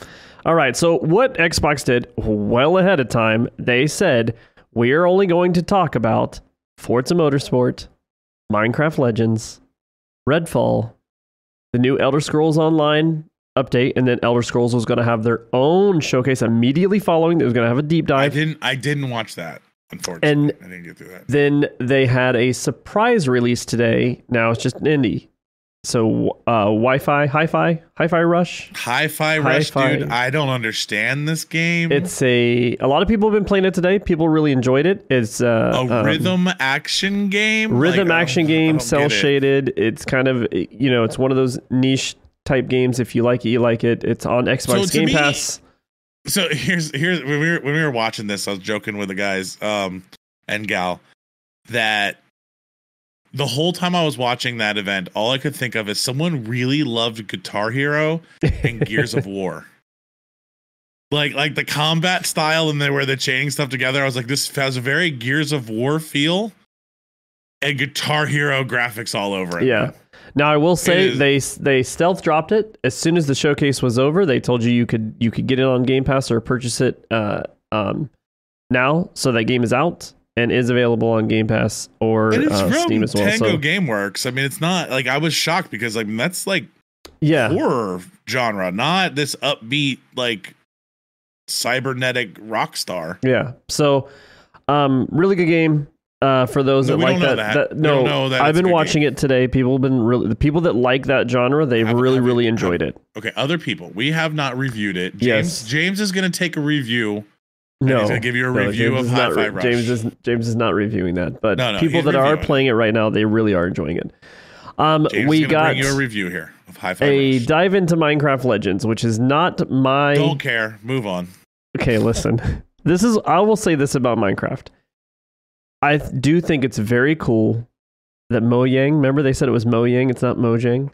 All right. So what Xbox did well ahead of time, they said we are only going to talk about Forza Motorsport, Minecraft Legends, Redfall, the new Elder Scrolls Online update, and then Elder Scrolls was going to have their own showcase immediately following. It was going to have a deep dive. I didn't. I didn't watch that. Unfortunately, And- I didn't get through that. Then they had a surprise release today. Now it's just an indie. So uh, Wi-Fi, Hi-Fi, Hi-Fi Rush. Hi-Fi Rush, Hi-Fi. dude. I don't understand this game. It's a a lot of people have been playing it today. People really enjoyed it. It's uh, a um, rhythm action game. rhythm Like, action game, cell get it. shaded. It's kind of you know, it's one of those niche type games. If you like it, you like it. It's on Xbox to Game me- Pass. So here's here's when we were when we were watching this, I was joking with the guys um and gal that the whole time I was watching that event, all I could think of is someone really loved Guitar Hero and Gears of (laughs) War. Like like the combat style and the where they're chaining stuff together. I was like, this has a very Gears of War feel and Guitar Hero graphics all over it. Yeah. Now I will say they they stealth dropped it as soon as the showcase was over. They told you you could you could get it on Game Pass or purchase it uh, um, now, so that game is out. and is available on Game Pass or And it's uh, from Steam as well. Tango So GameWorks. I mean, it's not like I was shocked because like that's like yeah, horror genre, not this upbeat like cybernetic rock star. yeah. So um, really good game. Uh, for those No, that like that, that. that- no, that I've been watching it today. People have been really the people that like that genre. They've Have- really, have- really have- enjoyed it. Okay, other people. We have not reviewed it. James Yes. James is going to take a review. No, he's going to give you a no, review James of Hi-Fi re- Rush. James is James is not reviewing that, but No, people that are reviewing it. playing it right now, they really are enjoying it. Um, James we got bring you a review here of Hi-Fi a Rush. dive into Minecraft Legends, which is not my. Don't care. Move on. Okay, listen. (laughs) This is. I will say this about Minecraft. I do think it's very cool that Mojang. Remember, they said it was Mojang. It's not Mojang.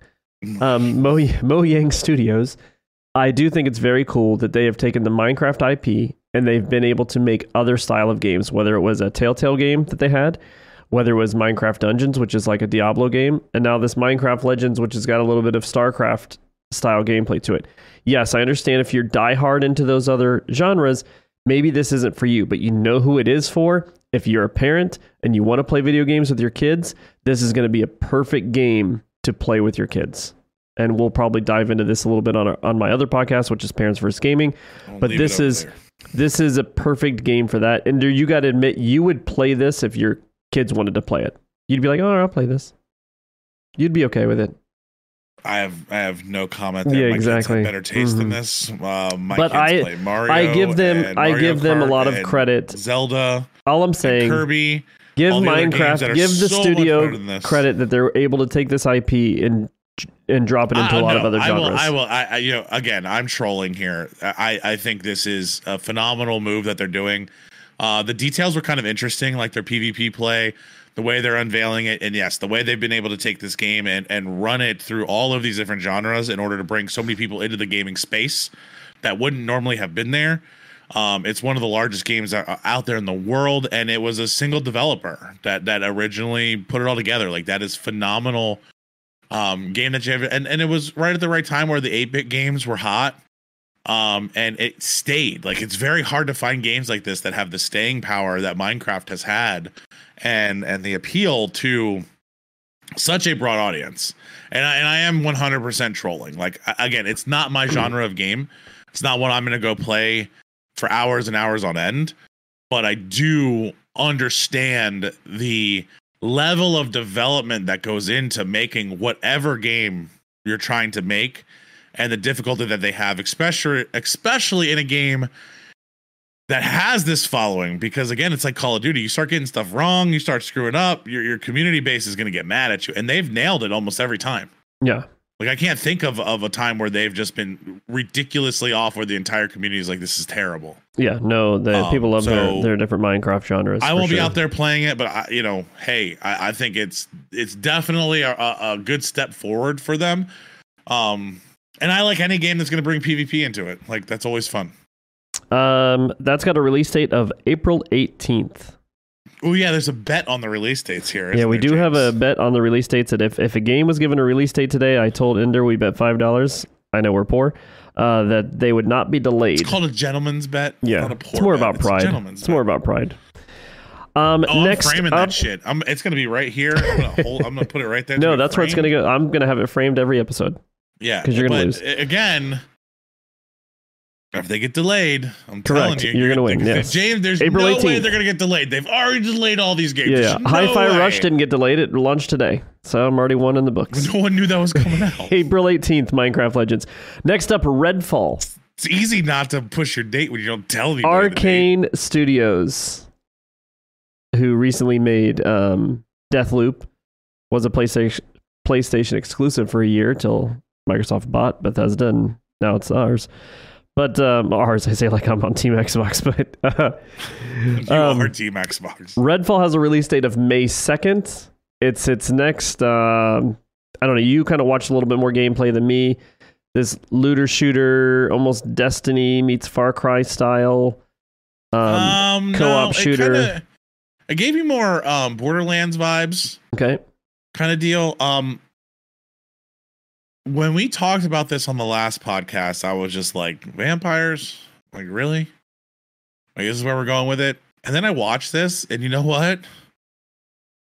Um, (laughs) Mo Mojang Studios. I do think it's very cool that they have taken the Minecraft IP and they've been able to make other style of games. Whether it was a Telltale game that they had, whether it was Minecraft Dungeons, which is like a Diablo game, and now this Minecraft Legends, which has got a little bit of StarCraft style gameplay to it. Yes, I understand if you're diehard into those other genres, maybe this isn't for you, but you know who it is for. If you're a parent and you want to play video games with your kids, this is going to be a perfect game to play with your kids. And we'll probably dive into this a little bit on our, on my other podcast, which is Parents vs Gaming. I'll but this is- there. This is a perfect game for that. And you got to admit, you would play this if your kids wanted to play it. You'd be like, "Oh, I'll play this." You'd be okay with it. I have I have no comment there. Yeah, My exactly. better taste than Mhm. this. Uh, my But kids I- play Mario. I give them I give them a lot of credit. Zelda, All I'm saying, Kirby. give all the other games that Minecraft, give the so studio than credit that they're able to take this IP and and drop it into Uh, a lot no, of other I will. genres. I will. I, I, you know, again, I'm trolling here. I, I think this is a phenomenal move that they're doing. Uh, the details were kind of interesting, like their PvP play, the way they're unveiling it, and yes, the way they've been able to take this game and and run it through all of these different genres in order to bring so many people into the gaming space that wouldn't normally have been there. Um, it's one of the largest games out there in the world, and it was a single developer that that originally put it all together. Like that is phenomenal um game that you have and, and it was right at the right time where the 8-bit games were hot um and it stayed like it's very hard to find games like this that have the staying power that minecraft has had and and the appeal to such a broad audience. And i, and I am 100% trolling. Like again it's not my genre of game. It's not what i'm gonna go play for hours and hours on end. But i do understand the level of development that goes into making whatever game you're trying to make and the difficulty that they have especially especially in a game that has this following because again it's like call of duty you start getting stuff wrong you start screwing up your, your community base is going to get mad at you and they've nailed it almost every time yeah, like i can't think of, of a time where they've just been ridiculously off where the entire community is like this is terrible yeah. No, the Um, people love so- their their different Minecraft genres. I won't be out there playing it, but I, you know, hey, I, I think it's it's definitely a, a, a good step forward for them. Um, and I like any game that's going to bring PvP into it. Like that's always fun. Um, that's got a release date of April 18th. Oh yeah, there's a bet on the release dates here. yeah, we there, do have a bet on the release dates that if, if a game was given a release date today, I told Ender we bet five dollars. I know we're poor. Uh, that they would not be delayed. It's called a gentleman's bet. yeah, not a it's more bet. about It's pride. It's more about pride. Um, Oh, next I'm framing up, that shit. I'm, it's gonna be right here. I'm gonna (laughs) hold. I'm gonna put it right there. no, that's where it's gonna go. I'm gonna have it framed every episode. Yeah, because you're gonna lose. Again, if they get delayed, I'm Correct. telling you, You're gonna win, yes. James, there's April no way 18th. they're gonna get delayed. They've already delayed all these games. Yeah, yeah. no Hi-Fi way. Rush didn't get delayed at launch today, so I'm already one in the books. (laughs) No one knew that was coming (laughs) out. April 18th, Minecraft Legends. Next up, Redfall. It's easy not to push your date when you don't tell date. Arkane Studios, who recently made um, Deathloop, was a PlayStation PlayStation exclusive for a year till Microsoft bought Bethesda, and now it's ours. But um, ours, I say like I'm on Team Xbox, (laughs) but uh, You um, are Team Xbox. Redfall has a release date of May 2nd. It's its next. Um, I don't know. You kind of watched a little bit more gameplay than me. This looter shooter, almost Destiny meets Far Cry style. Um, Um, co-op no, it shooter. kinda- it gave you more um, Borderlands vibes. okay. kind of deal. Um, when we talked about this on the last podcast, I was just like, vampires? Like, really? Like, this is where we're going with it? And then I watched this, and you know what?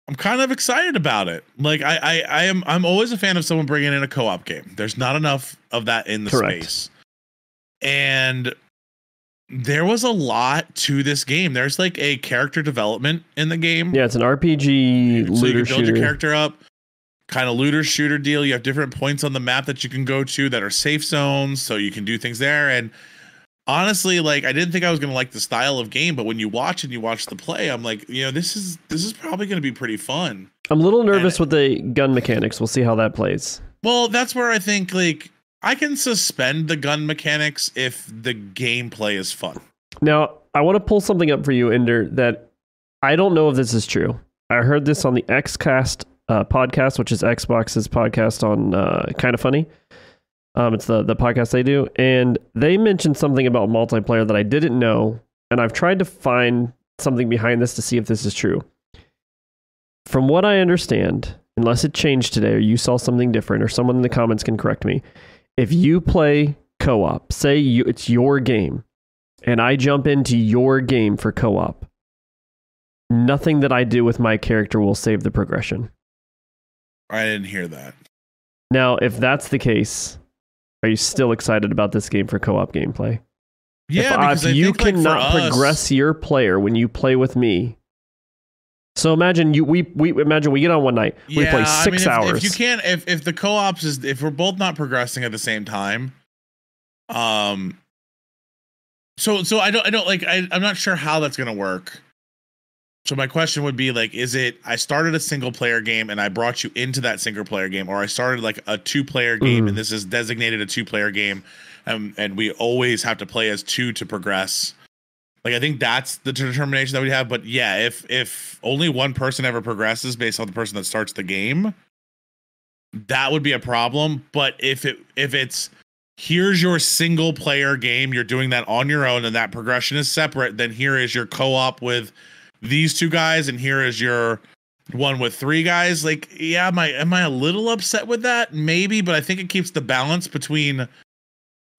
I'm kind of excited about it. Like I, I, I am. I'm always a fan of someone bringing in a co-op game. There's not enough of that in the Correct. space, and there was a lot to this game. There's like a character development in the game. Yeah, it's an RPG so you build shooter. your character up kind of looter shooter deal you have different points on the map that you can go to that are safe zones so you can do things there and honestly like i didn't think i was going to like the style of game but when you watch and you watch the play i'm like you know this is this is probably going to be pretty fun I'm a little nervous And- with the gun mechanics. We'll see how that plays. well that's where i think like i can suspend the gun mechanics if the gameplay is fun Now, I want to pull something up for you, Ender, that I don't know if this is true. I heard this on the Xcast uh, podcast, which is Xbox's podcast on uh, Kind of Funny. Um, it's the, the podcast they do. And they mentioned something about multiplayer that I didn't know. And I've tried to find something behind this to see if this is true. From what I understand, unless it changed today or you saw something different or someone in the comments can correct me, if you play co op, say you, it's your game, and I jump into your game for co op, nothing that I do with my character will save the progression. I didn't hear that Now, if that's the case, are you still excited about this game for co op gameplay? yeah if, because if I you think, like, cannot us- progress your player when you play with me, so imagine you we we imagine we get on one night, we play I six mean, if- hours. If you can't, if if the co-ops is, if we're both not progressing at the same time, um, so so I don't I don't like I I'm not sure how that's gonna work. So my question would be like, is it I started a single player game and I brought you into that single player game, or I started like a two player game Mhm. and this is designated a two player game, and and we always have to play as two to progress. Like I think that's the determination that we have. But yeah, if if only one person ever progresses based on the person that starts the game, that would be a problem. But if it if it's here's your single player game, you're doing that on your own, and that progression is separate, then here is your co-op with these two guys, and here is your one with three guys. Like, yeah, am I am I a little upset with that? Maybe, but I think it keeps the balance between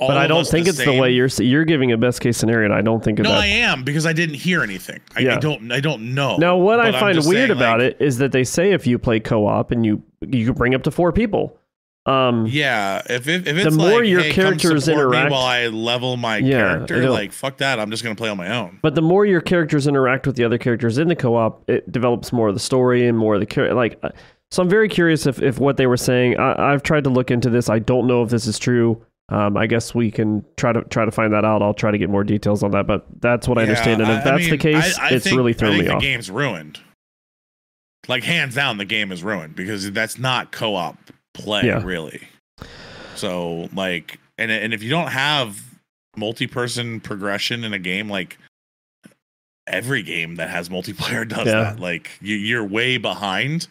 all but I don't think it's the way you're you're giving a best case scenario, and I don't think No, that. I am because I didn't hear anything. I, I don't. I don't know. Now, what I find weird saying, about like, it is that they say if you play co-op and you you can bring up to four people. Um, Yeah, if if, if it's more like, your hey, characters interact- while I level my Yeah, character, like fuck that. I'm just gonna play on my own. But the more your characters interact with the other characters in the co-op, it develops more of the story and more of the char- like. uh, So I'm very curious if, if what they were saying. I, I've tried to look into this. I don't know if this is true. Um, I guess we can try to try to find that out. I'll try to get more details on that. But that's what I understand. And if I- I that's the case, I- it's think- really I thrown me the off. game's ruined. Like hands down, the game is ruined because that's not co-op play, Yeah. really. So like, and and if you don't have multi-person progression in a game, like every game that has multiplayer (laughs) does Yeah. that. Like you, you're way behind,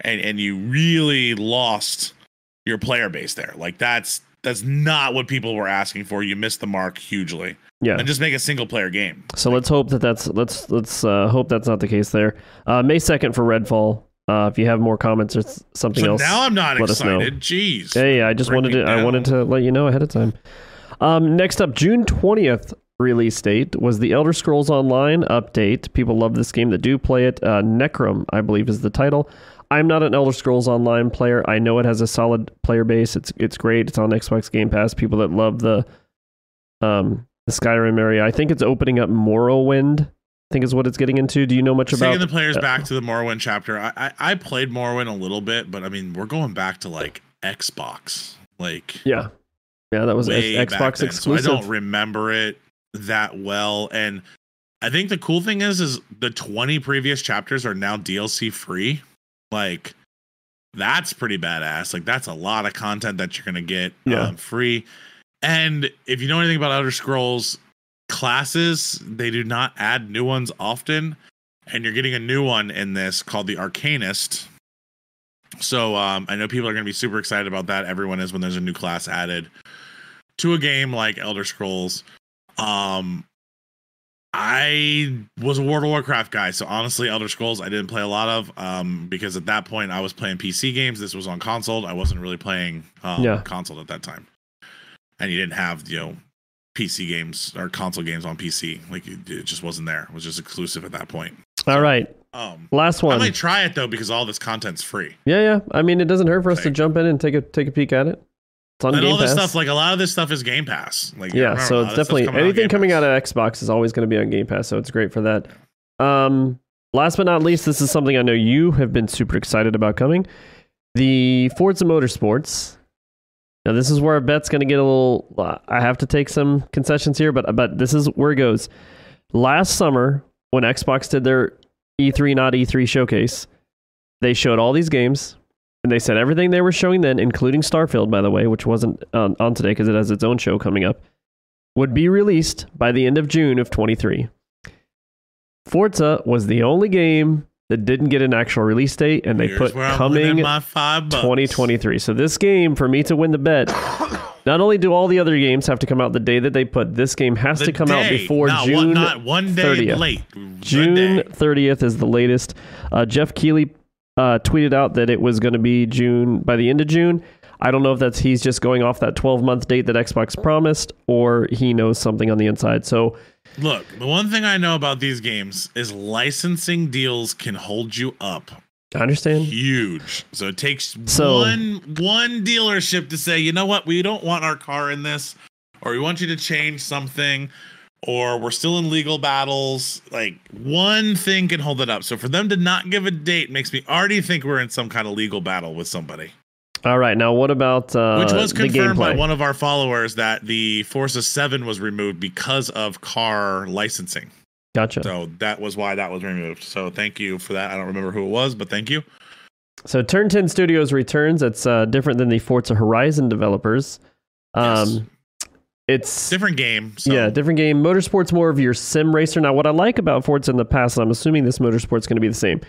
and and you really lost your player base there. Like that's that's not what people were asking for. You missed the mark hugely. Yeah. And just make a single player game. So let's hope that that's let's let's uh, hope that's not the case there. Uh, May second for Redfall. Uh, if you have more comments or something So else, now I'm not let us know. excited. Jeez. Hey, I just wanted to breaking I wanted to let you know ahead of time. Um, next up, June twentieth release date was the Elder Scrolls Online update. People love this game that do play it. Uh, Necrom, I believe, is the title. I'm not an Elder Scrolls Online player. I know it has a solid player base. It's it's great. It's on Xbox Game Pass. People that love the um the Skyrim area. I think it's opening up Morrowind. I think is what it's getting into. Do you know much about Taking the players uh, back to the Morrowind chapter. I, I I played Morrowind a little bit, but I mean we're going back to like Xbox, like yeah, yeah, that was X- Xbox exclusive. So I don't remember it that well. And I think the cool thing is, is the 20 previous chapters are now DLC free. Like that's pretty badass. Like that's a lot of content that you're gonna get Yeah. um, free. And if you know anything about Elder Scrolls classes, they do not add new ones often. And you're getting a new one in this called the Arcanist. So um, I know people are going to be super excited about that. Everyone is when there's a new class added to a game like Elder Scrolls. Um, I was a World of Warcraft guy, so honestly, Elder Scrolls I didn't play a lot of um, because at that point I was playing PC games. This was on console. I wasn't really playing um, Yeah. console at that time, and you didn't have you know PC games or console games on PC. Like it, it just wasn't there. It was just exclusive at that point. All right. Um, Last one. I might try it though because all this content's free. Yeah, yeah. I mean, it doesn't hurt for us to jump in and take a take a peek at it. It's on and Game all this Pass. stuff, like a lot of this stuff, is Game Pass. Like yeah, remember, so it's of this stuff's definitely coming anything Game coming Pass. out of Xbox is always going to be on Game Pass, so it's great for that. Um, last but not least, this is something I know you have been super excited about coming. The Forza Motorsports. Now, this is where a bet's going to get a little. uh, I have to take some concessions here, but but this is where it goes. Last summer, when Xbox did their E3 not E3 showcase, they showed all these games, and they said everything they were showing then, including Starfield, by the way, which wasn't on, on today because it has its own show coming up, would be released by the end of June of 23. Forza was the only game that didn't get an actual release date, and they Here's put coming my 2023. So this game, for me to win the bet, (coughs) not only do all the other games have to come out the day that they put, this game has The to come out before not June. one, not one day 30th. late. June day. 30th is the latest. Uh, Geoff Keighley uh, tweeted out that it was going to be June by the end of June. I don't know if that's he's just going off that 12 month date that Xbox promised, or he knows something on the inside. So Look, the one thing I know about these games is licensing deals can hold you up I understand. huge. So it takes So- one one dealership to say, you know what, we don't want our car in this, or we want you to change something, or we're still in legal battles. Like one thing can hold it up. So for them to not give a date makes me already think we're in some kind of legal battle with somebody. All right, now what about uh, Which was the confirmed by one of our followers that the Forza 7 was removed because of car licensing. Gotcha. So that was why that was removed. So thank you for that. I don't remember who it was, but thank you. So Turn 10 Studios returns. It's uh, different than the Forza Horizon developers. Um, Yes. It's Different game. So yeah, different game. Motorsport's more of your sim racer. Now, what I like about Forza in the past, and I'm assuming this Motorsport's going to be the same.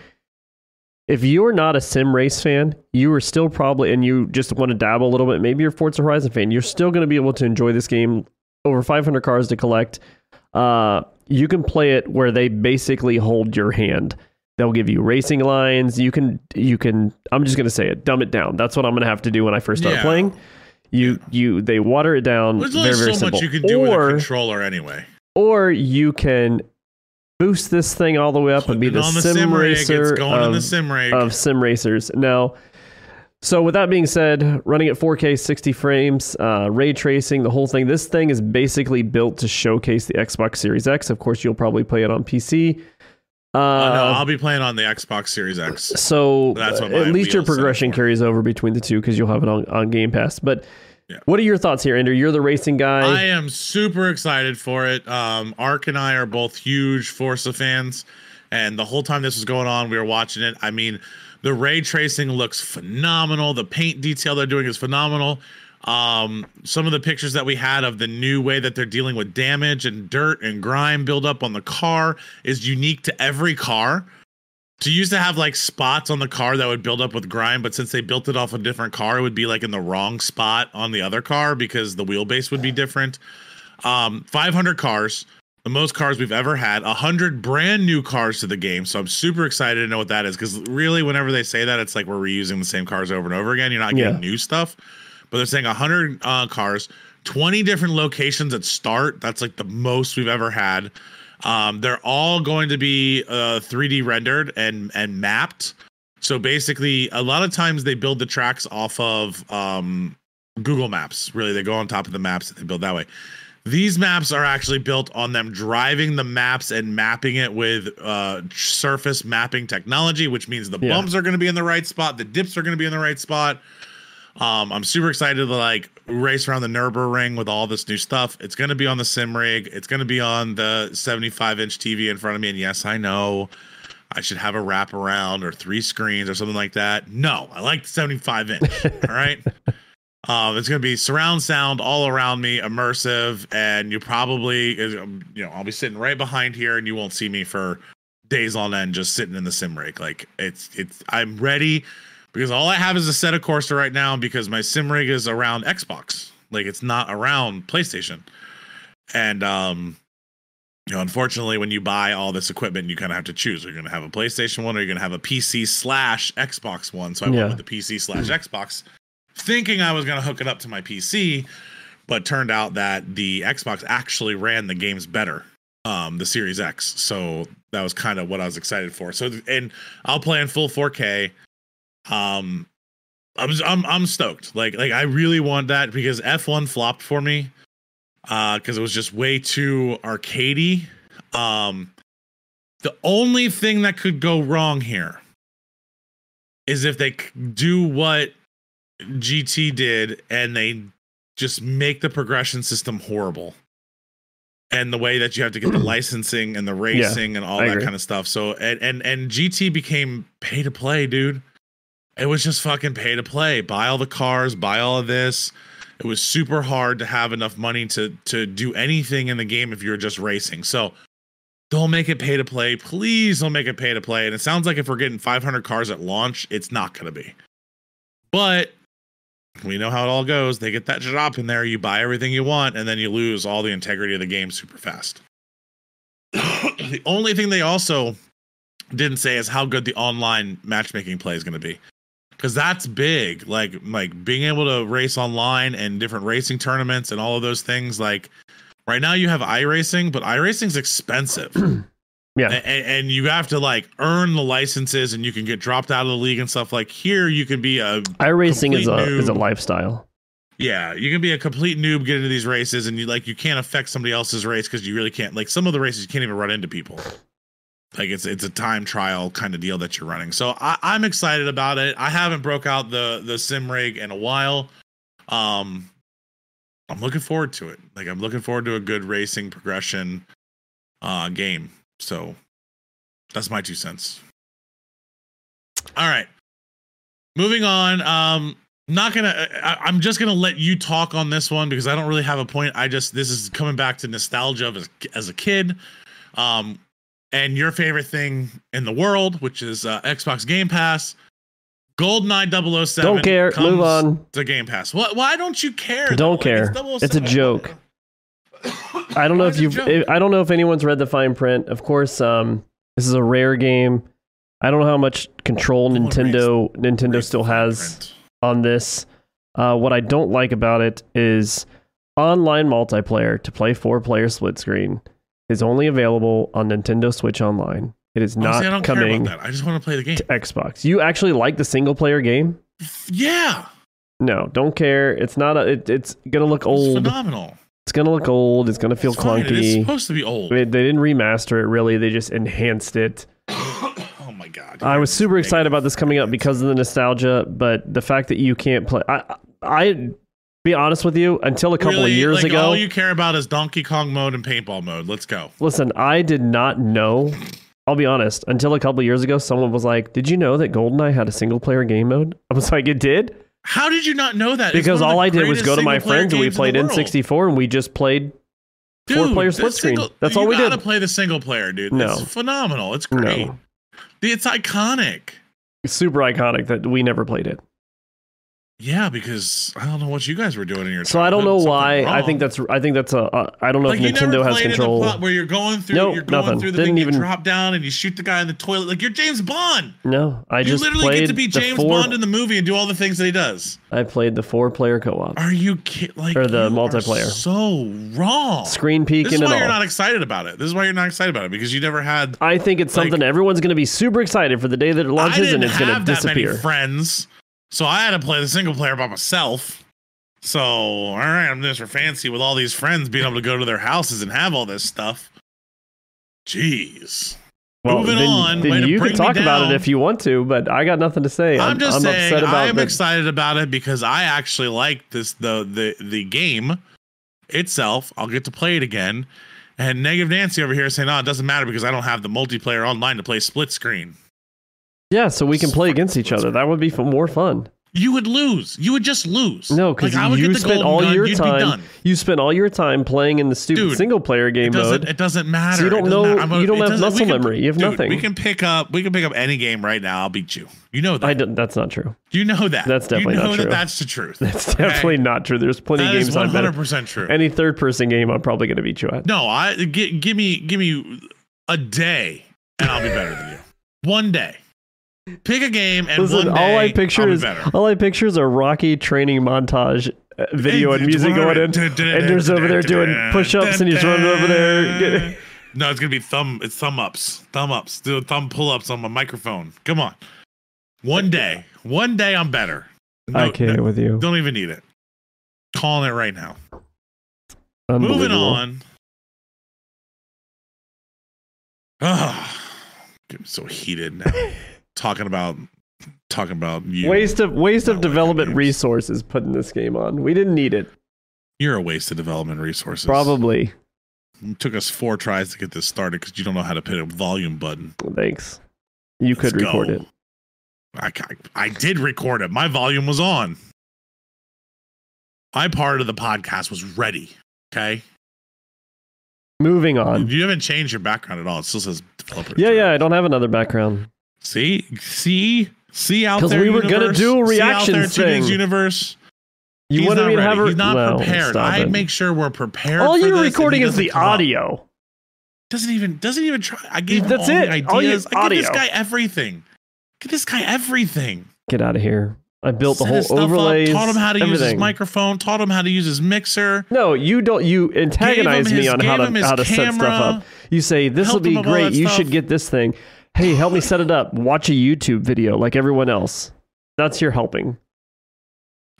If you're not a sim race fan, you are still probably, and you just want to dabble a little bit, maybe you're a Forza Horizon fan, you're still going to be able to enjoy this game. Over 500 cars to collect. Uh, you can play it where they basically hold your hand. They'll give you racing lines. You can, you can. I'm just going to say it. Dumb it down. That's what I'm going to have to do when I first start Yeah. playing. You, you, they water it down. There's very, very so simple. much you can do with a controller anyway. or you can boost this thing all the way up and be the, it the sim, sim racer it's going in the of, sim of sim racers. Now, so with that being said, running at 4K 60 frames, uh, ray tracing, the whole thing. This thing is basically built to showcase the Xbox Series X. Of course, you'll probably play it on PC. Uh, Uh, no, I'll be playing on the Xbox Series X. so That's what at least your wheel's set up progression carries over between the two because you'll have it on, on Game Pass. But Yeah. what are your thoughts here, Ender? You're the racing guy. I am super excited for it. Um, Ark and I are both huge Forza fans, and the whole time this was going on, we were watching it. I mean, the ray tracing looks phenomenal. The paint detail they're doing is phenomenal. Um, some of the pictures that we had of the new way that they're dealing with damage and dirt and grime buildup on the car is unique to every car. To used to have like spots on the car that would build up with grime, but since they built it off a different car, it would be like in the wrong spot on the other car because the wheelbase would be different. Um, 500 cars, the most cars we've ever had, 100 brand new cars to the game. So I'm super excited to know what that is because really, whenever they say that, it's like we're reusing the same cars over and over again. You're not getting Yeah. new stuff, but they're saying 100 uh, cars, 20 different locations at start. That's like the most we've ever had. Um, they're all going to be uh, 3D rendered and and mapped. So basically, a lot of times they build the tracks off of um, Google Maps. Really, they go on top of the maps and they build that way. These maps are actually built on them driving the maps and mapping it with uh, surface mapping technology, which means the Yeah. bumps are going to be in the right spot, the dips are going to be in the right spot. Um, I'm super excited to like race around the Nurburgring with all this new stuff. It's going to be on the sim rig. It's going to be on the 75 inch TV in front of me. And yes, I know I should have a wraparound or three screens or something like that. No, I like the 75 inch. (laughs) all right. Um, it's going to be surround sound all around me, immersive, and you probably, um, you know, I'll be sitting right behind here, and you won't see me for days on end just sitting in the sim rig. Like it's, it's, I'm ready because all I have is Assetto Corsa right now because my sim rig is around Xbox. Like it's not around PlayStation. And um you know, unfortunately, when you buy all this equipment, you kind of have to choose. Are you going to have a PlayStation one, or are you going to have a PC slash Xbox one? So I Yeah. went with the PC slash Xbox, thinking I was going to hook it up to my PC. but turned out that the Xbox actually ran the games better, um, the Series X. So that was kind of what I was excited for. So and I'll play in full 4K. Um, I'm I'm I'm stoked. Like like I really want that because F1 flopped for me, uh, because it was just way too arcadey. Um, the only thing that could go wrong here is if they do what GT did and they just make the progression system horrible. And the way that you have to get the (clears throat) licensing and the racing yeah, and all I that agree. kind of stuff. So and, and and GT became pay to play, dude. It was just fucking pay to play. Buy all the cars, buy all of this. It was super hard to have enough money to to do anything in the game if you're just racing. So don't make it pay to play. Please don't make it pay to play. And it sounds like if we're getting 500 cars at launch, it's not going to be. But we know how it all goes. They get that drop in there, you buy everything you want, and then you lose all the integrity of the game super fast. (clears throat) the only thing they also didn't say is how good the online matchmaking play is going to be. Cuz that's big. Like like being able to race online and different racing tournaments and all of those things like Right now you have iRacing, but iRacing's expensive. (clears throat) yeah. And, and, you have to like earn the licenses and you can get dropped out of the league and stuff. Like here you can be a iRacing is a noob. is a lifestyle. Yeah, you can be a complete noob get into these races and you like you can't affect somebody else's race because you really can't like some of the races you can't even run into people. Like it's it's a time trial kind of deal that you're running. So I, I'm excited about it. I haven't broke out the the sim rig in a while. Um I'm looking forward to it. Like I'm looking forward to a good racing progression uh game. So that's my two cents. All right. Moving on. Um not gonna I, am just gonna let you talk on this one because I don't really have a point. I just this is coming back to nostalgia as, as a kid. Um and your favorite thing in the world, which is uh, Xbox Game Pass. GoldenEye 007. Don't care. Move on. To Game Pass. What? Why don't you care? Don't care. It's, it's, a joke. I don't know if you've. I don't know if anyone's read the fine print. Of course, um, this is a rare game. I don't know how much control Nintendo Nintendo still has print. on this. Uh, what I don't like about it is online multiplayer to play four player split screen is only available on Nintendo Switch Online. It is not Honestly, I don't coming. Care about that. I just want to play the game. To Xbox. You actually like the single player game? Yeah. No, don't care. It's not a. It, it's gonna look old. It's phenomenal. It's gonna look old. It's gonna feel it's clunky. It's supposed to be old. They, they didn't remaster it. Really, they just enhanced it. (coughs) oh my god! I was super excited about this coming up because of the nostalgia, but the fact that you can't play. I, I be honest with you, until a couple really? of years like, ago, all you care about is Donkey Kong mode and paintball mode. Let's go. Listen, I did not know I'll be honest, until a couple of years ago, someone was like, Did you know that GoldenEye had a single player game mode? (laughs) I was like, It did? How did you not know that? Because all I did was go to my friends and we played N64 and we just played dude, four player split single, screen. That's all we did. You gotta play the single player, dude. No. It's phenomenal. It's great. No. It's iconic. It's super iconic that we never played it. Yeah, because I don't know what you guys were doing in your. So I don't know why. Wrong. I think that's. I think that's a. Uh, I don't know like if Nintendo has control. where you're going through. Nope, you're going nothing. through the Didn't thing, even drop down and you shoot the guy in the toilet. Like you're James Bond. No, I you just literally get to be James four, Bond in the movie and do all the things that he does. I played the four player co op. Are you kidding? Like or the multiplayer? so wrong. Screen peeking. This is why you're all. not excited about it. This is why you're not excited about it because you never had. I think it's like, something everyone's going to be super excited for the day that it launches and it's going to disappear. friends so I had to play the single player by myself. So, all right, I'm Mr. Fancy with all these friends being able to go to their houses and have all this stuff. Jeez. Well, Moving then, on. Then you can talk about it if you want to, but I got nothing to say. I'm, I'm just I'm saying I'm the... excited about it because I actually like this the the the game itself. I'll get to play it again. And Negative Nancy over here saying, "No, it doesn't matter because I don't have the multiplayer online to play split screen." Yeah, so we can play against each other. That would be more fun. You would lose. You would just lose. No, because like, you spent all gun, your time. You spent all your time playing in the stupid dude, single player game it mode. It doesn't matter. So you don't know. A, you don't have muscle can, memory. You have dude, nothing. We can pick up. We can pick up any game right now. I'll beat you. You know that. I don't, that's not true. You know that. That's definitely you know not true. That that's the truth. (laughs) That's okay? definitely not true. There's plenty that of games I'm better. 100% true. Any third person game, I'm probably going to beat you at. No, I g- give me give me a day, and I'll be better than you. One day. Pick a game and Listen, all I picture is all I picture is a Rocky training montage video and music going in. Ender's over there doing push-ups and he's running over there. (laughs) No, it's gonna be thumb. It's thumb ups, thumb ups, do thumb pull ups on my microphone. Come on, one day, one day I'm better. No, I can't no, with you. Don't even need it. Calling it right now. Moving on. Ah, getting so heated now. (laughs) talking about talking about you. Waste of waste of development resources putting this game on. We didn't need it. You're a waste of development resources. Probably. It took us four tries to get this started because you don't know how to hit a volume button. Thanks. You Let's could record go. it. I, I, I did record it. My volume was on. My part of the podcast was ready. Okay. Moving on. You haven't changed your background at all. It still says developer. Yeah, yeah. I don't have another background. See, see, see out there. Because we were universe. gonna do a reaction thing. Universe. You wouldn't even have. A, He's not well, prepared. I make sure we're prepared. All you're recording is the audio. Up. Doesn't even doesn't even try. I gave That's him all it. the ideas. All I give this guy everything. Give this guy everything. Get out of here. I built Set the whole overlay. Taught him how to everything. use his microphone. Taught him how to use his mixer. No, you don't. You antagonize me on how to how to camera, set stuff up. You say this will be great. You should get this thing. Hey, help me set it up. Watch a YouTube video like everyone else. That's your helping.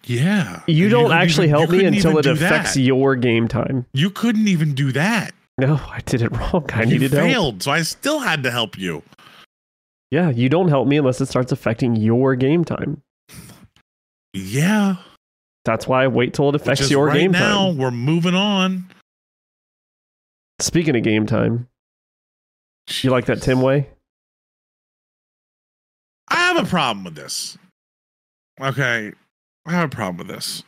Yeah. You don't you, actually you, help me until it affects that. your game time. You couldn't even do that. No, (laughs) I did it wrong. I you needed failed, help. so I still had to help you. Yeah, you don't help me unless it starts affecting your game time. Yeah. That's why I wait till it affects your right game now, time. We're moving on. Speaking of game time, you like that Tim way? I have a problem with this. Okay. I have a problem with this.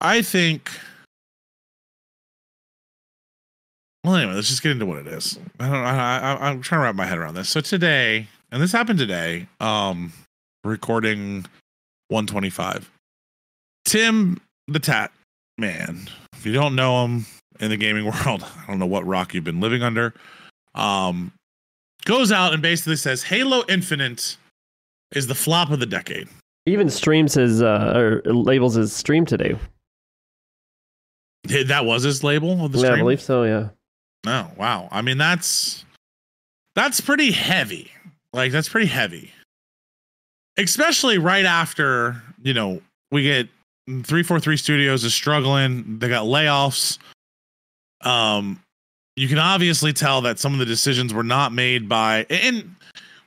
I think. Well, anyway, let's just get into what it is. I don't. I, I, I'm trying to wrap my head around this. So today, and this happened today. Um, recording 125. Tim the Tat Man. If you don't know him in the gaming (laughs) world, I don't know what rock you've been living under. Um, goes out and basically says Halo Infinite is the flop of the decade. Even streams his uh, or labels his stream today. That was his label of the yeah, stream. I believe so. Yeah. Oh wow! I mean, that's that's pretty heavy. Like that's pretty heavy, especially right after you know we get three four three studios is struggling. They got layoffs. Um, you can obviously tell that some of the decisions were not made by and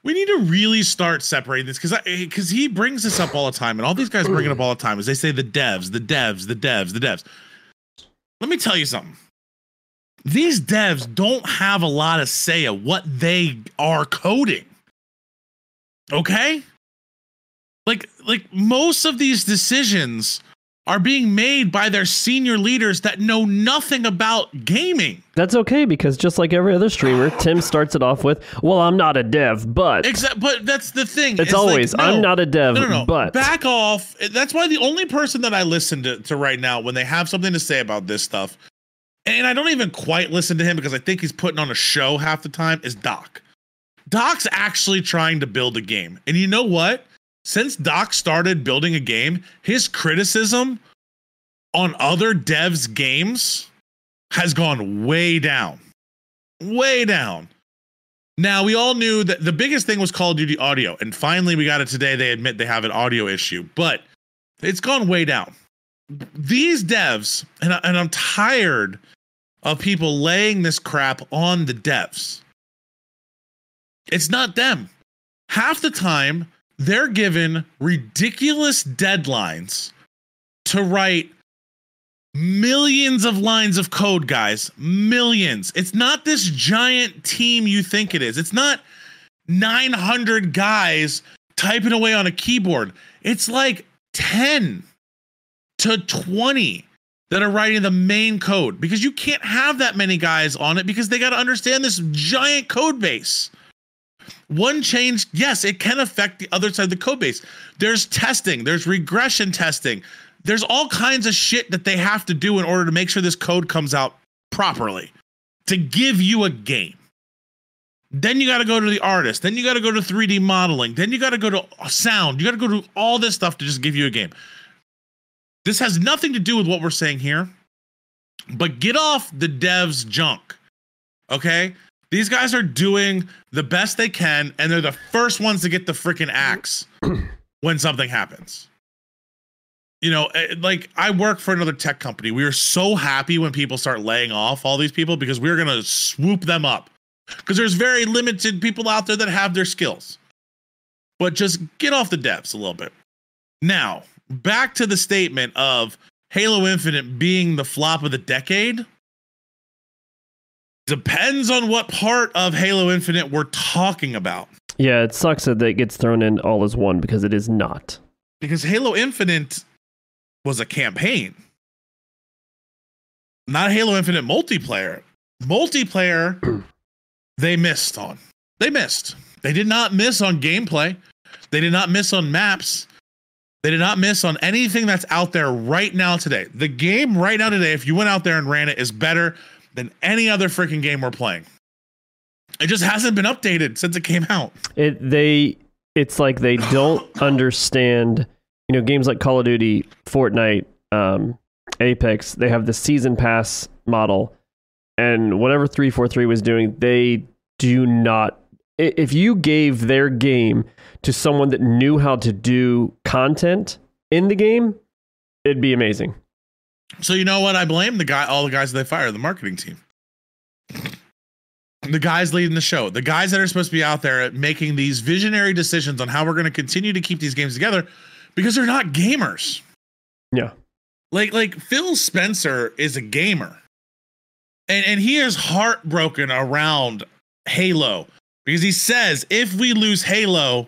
we need to really start separating this because because eh, he brings this up all the time, and all these guys bring it up all the time. Is they say the devs, the devs, the devs, the devs. Let me tell you something. These devs don't have a lot of say of what they are coding. Okay, like like most of these decisions are being made by their senior leaders that know nothing about gaming. That's okay because just like every other streamer, Tim starts it off with, "Well, I'm not a dev, but." Exactly, but that's the thing. It's, it's always, like, no, "I'm not a dev, no, no, no. but." Back off. That's why the only person that I listen to, to right now when they have something to say about this stuff, and I don't even quite listen to him because I think he's putting on a show half the time, is Doc. Doc's actually trying to build a game, and you know what? Since Doc started building a game, his criticism on other devs' games has gone way down. Way down. Now, we all knew that the biggest thing was Call of Duty audio, and finally we got it today. They admit they have an audio issue, but it's gone way down. These devs, and, I, and I'm tired of people laying this crap on the devs. It's not them. Half the time, they're given ridiculous deadlines to write millions of lines of code, guys. Millions. It's not this giant team you think it is. It's not 900 guys typing away on a keyboard. It's like 10 to 20 that are writing the main code because you can't have that many guys on it because they got to understand this giant code base. One change, yes, it can affect the other side of the code base. There's testing, there's regression testing, there's all kinds of shit that they have to do in order to make sure this code comes out properly to give you a game. Then you got to go to the artist. Then you got to go to 3D modeling. Then you got to go to sound. You got to go to all this stuff to just give you a game. This has nothing to do with what we're saying here, but get off the devs junk. Okay? These guys are doing the best they can, and they're the first ones to get the freaking axe (clears throat) when something happens. You know, eh, like I work for another tech company. We are so happy when people start laying off all these people because we're going to swoop them up. Because there's very limited people out there that have their skills. But just get off the devs a little bit. Now, back to the statement of Halo Infinite being the flop of the decade. Depends on what part of Halo Infinite we're talking about. Yeah, it sucks that it gets thrown in all as one because it is not. Because Halo Infinite was a campaign, not Halo Infinite multiplayer. Multiplayer, (clears throat) they missed on. They missed. They did not miss on gameplay. They did not miss on maps. They did not miss on anything that's out there right now today. The game right now today, if you went out there and ran it, is better than any other freaking game we're playing. It just hasn't been updated since it came out. It they it's like they (laughs) don't understand. You know, games like Call of Duty, Fortnite, um, Apex. They have the season pass model, and whatever three four three was doing, they do not. If you gave their game to someone that knew how to do content in the game, it'd be amazing. So you know what? I blame the guy, all the guys that they fire, the marketing team, the guys leading the show, the guys that are supposed to be out there making these visionary decisions on how we're going to continue to keep these games together, because they're not gamers. Yeah, like like Phil Spencer is a gamer, and and he is heartbroken around Halo because he says if we lose Halo,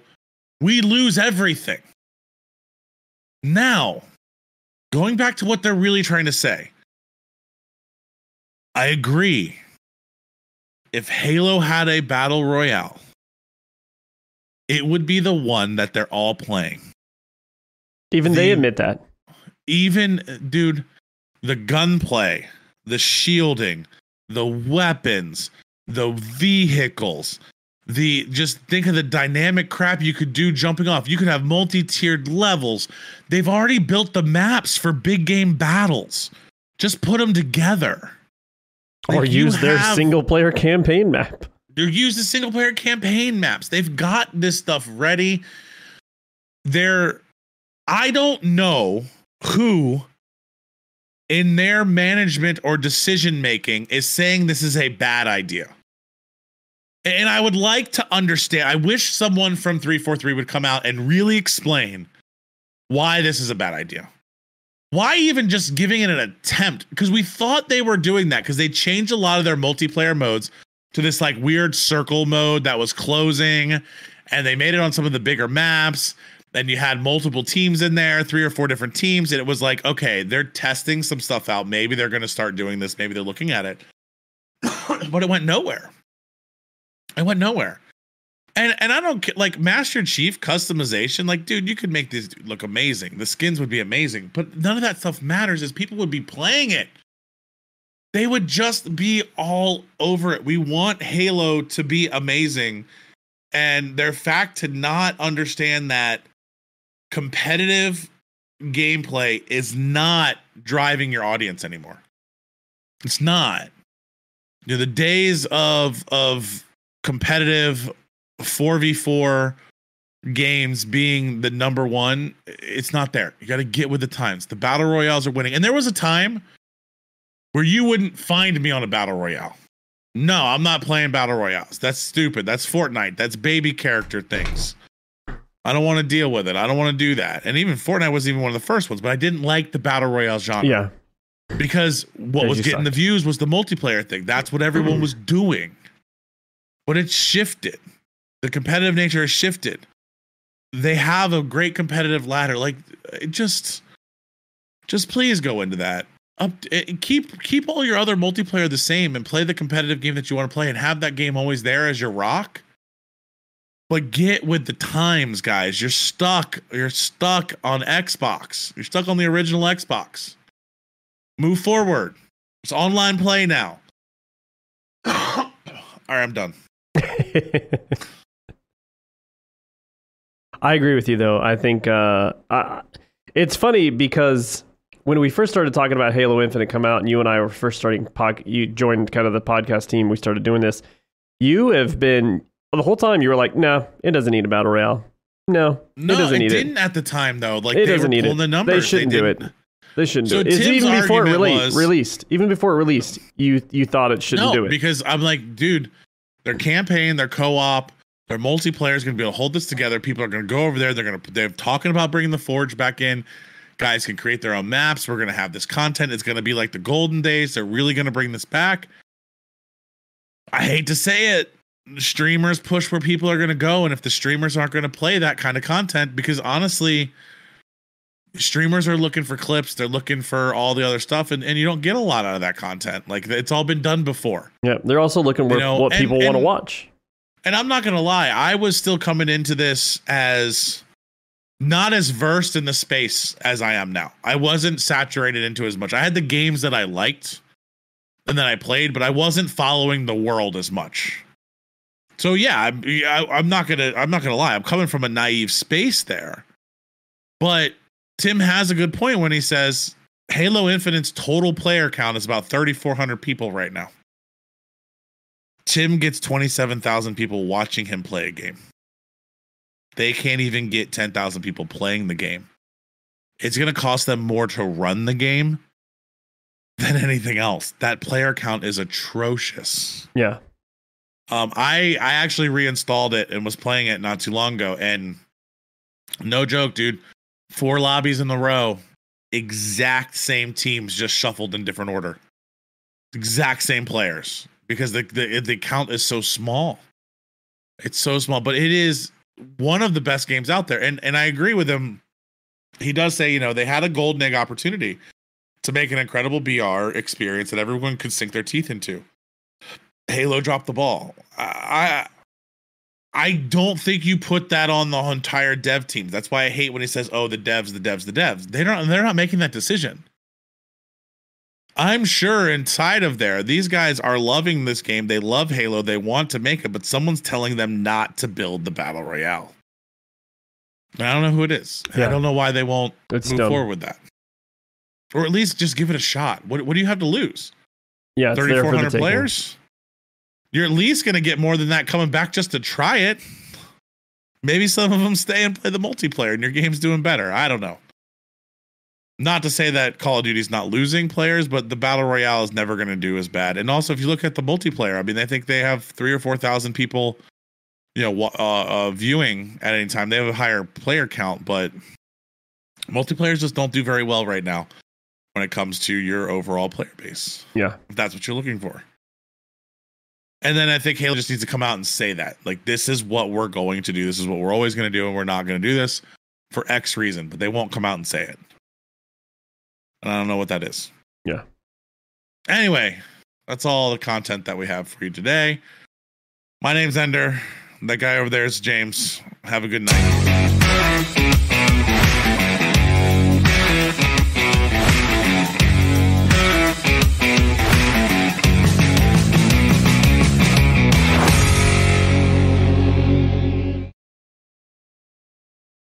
we lose everything. Now, going back to what they're really trying to say, I agree. If Halo had a battle royale, it would be the one that they're all playing. Even the, they admit that. Even, dude, the gunplay, the shielding, the weapons, the vehicles, the just think of the dynamic crap you could do jumping off. You could have multi-tiered levels. They've already built the maps for big game battles. Just put them together. Like or use their single player campaign map. Or use the single player campaign maps. They've got this stuff ready. They're I don't know who in their management or decision making is saying this is a bad idea. And I would like to understand. I wish someone from 343 would come out and really explain why this is a bad idea. Why even just giving it an attempt? Because we thought they were doing that because they changed a lot of their multiplayer modes to this like weird circle mode that was closing and they made it on some of the bigger maps. And you had multiple teams in there, three or four different teams. And it was like, okay, they're testing some stuff out. Maybe they're going to start doing this. Maybe they're looking at it. (coughs) but it went nowhere. It went nowhere. And and I don't like Master Chief customization. Like, dude, you could make this look amazing. The skins would be amazing, but none of that stuff matters. Is people would be playing it, they would just be all over it. We want Halo to be amazing, and their fact to not understand that competitive gameplay is not driving your audience anymore. It's not. You know, the days of of competitive 4v4 games being the number one, it's not there. You got to get with the times. The battle royales are winning. And there was a time where you wouldn't find me on a battle royale. No, I'm not playing battle royales. That's stupid. That's Fortnite. That's baby character things. I don't want to deal with it. I don't want to do that. And even Fortnite wasn't even one of the first ones, but I didn't like the battle royale genre. Yeah. Because what was getting suck. the views was the multiplayer thing. That's what everyone was doing. But it's shifted. The competitive nature has shifted. They have a great competitive ladder. Like just just please go into that. Up eh, keep keep all your other multiplayer the same and play the competitive game that you want to play and have that game always there as your rock. But get with the times, guys. You're stuck. You're stuck on Xbox. You're stuck on the original Xbox. Move forward. It's online play now. (coughs) All right, I'm done. (laughs) I agree with you though. I think uh, I, it's funny because when we first started talking about Halo Infinite come out, and you and I were first starting pod, you joined kind of the podcast team. We started doing this. You have been the whole time. You were like, "No, it doesn't need a battle royale. No, no, it doesn't it need didn't it. at the time though. Like It they doesn't were need it. the numbers. They shouldn't do didn't- it. They shouldn't So do it. It's Tim's even before it released. was- released. Even before it released, you you thought it shouldn't no, do it. because I'm like, dude, their campaign, their co-op, their multiplayer is going to be able to hold this together. People are going to go over there. They're going to they're talking about bringing the Forge back in. Guys can create their own maps. We're going to have this content. It's going to be like the golden days. They're really going to bring this back. I hate to say it. Streamers push where people are going to go, and if the streamers aren't going to play that kind of content, because honestly, streamers are looking for clips, they're looking for all the other stuff, and, and you don't get a lot out of that content. Like it's all been done before. yeah, they're also looking for know, what and- people want to watch. And I'm not gonna lie, I was still coming into this as not as versed in the space as I am now. I wasn't saturated into as much. I had the games that I liked and then I played, but I wasn't following the world as much. So yeah, I'm, I, I'm not gonna I'm not gonna lie. I'm coming from a naive space there, but Tim has a good point when he says Halo Infinite's total player count is about 3,400 people right now. Tim gets 27,000 people watching him play a game. They can't even get 10,000 people playing the game. It's going to cost them more to run the game than anything else. That player count is atrocious. Yeah, Um, I I actually reinstalled it and was playing it not too long ago, and no joke, dude, four lobbies in a row, exact same teams, just shuffled in different order, exact same players because the the the count is so small. It's so small, but it is one of the best games out there, and and I agree with him. He does say, you know, they had a golden egg opportunity to make an incredible BR experience that everyone could sink their teeth into. Halo dropped the ball. I I don't think you put that on the entire dev team. That's why I hate when he says, "Oh, the devs, the devs, the devs." They don't. They're not making that decision. I'm sure inside of there, these guys are loving this game. They love Halo. They want to make it, but someone's telling them not to build the battle royale. I don't know who it is. Yeah. I don't know why they won't it's move dumb. forward with that, or at least just give it a shot. What What do you have to lose? Yeah, it's there for the 3,400 taking. players. You're at least going to get more than that coming back just to try it. Maybe some of them stay and play the multiplayer and your game's doing better. I don't know. Not to say that Call of Duty's not losing players, but the Battle Royale is never going to do as bad. And also, if you look at the multiplayer, I mean, I think they have three or 4,000 people, you know, uh, uh, viewing at any time. They have a higher player count, but multiplayers just don't do very well right now when it comes to your overall player base Yeah, if that's what you're looking for. And then I think Halo just needs to come out and say that. Like, this is what we're going to do. This is what we're always going to do. And we're not going to do this for X reason. But they won't come out and say it. And I don't know what that is. Yeah. Anyway, that's all the content that we have for you today. My name's Ender. That guy over there is James. Have a good night.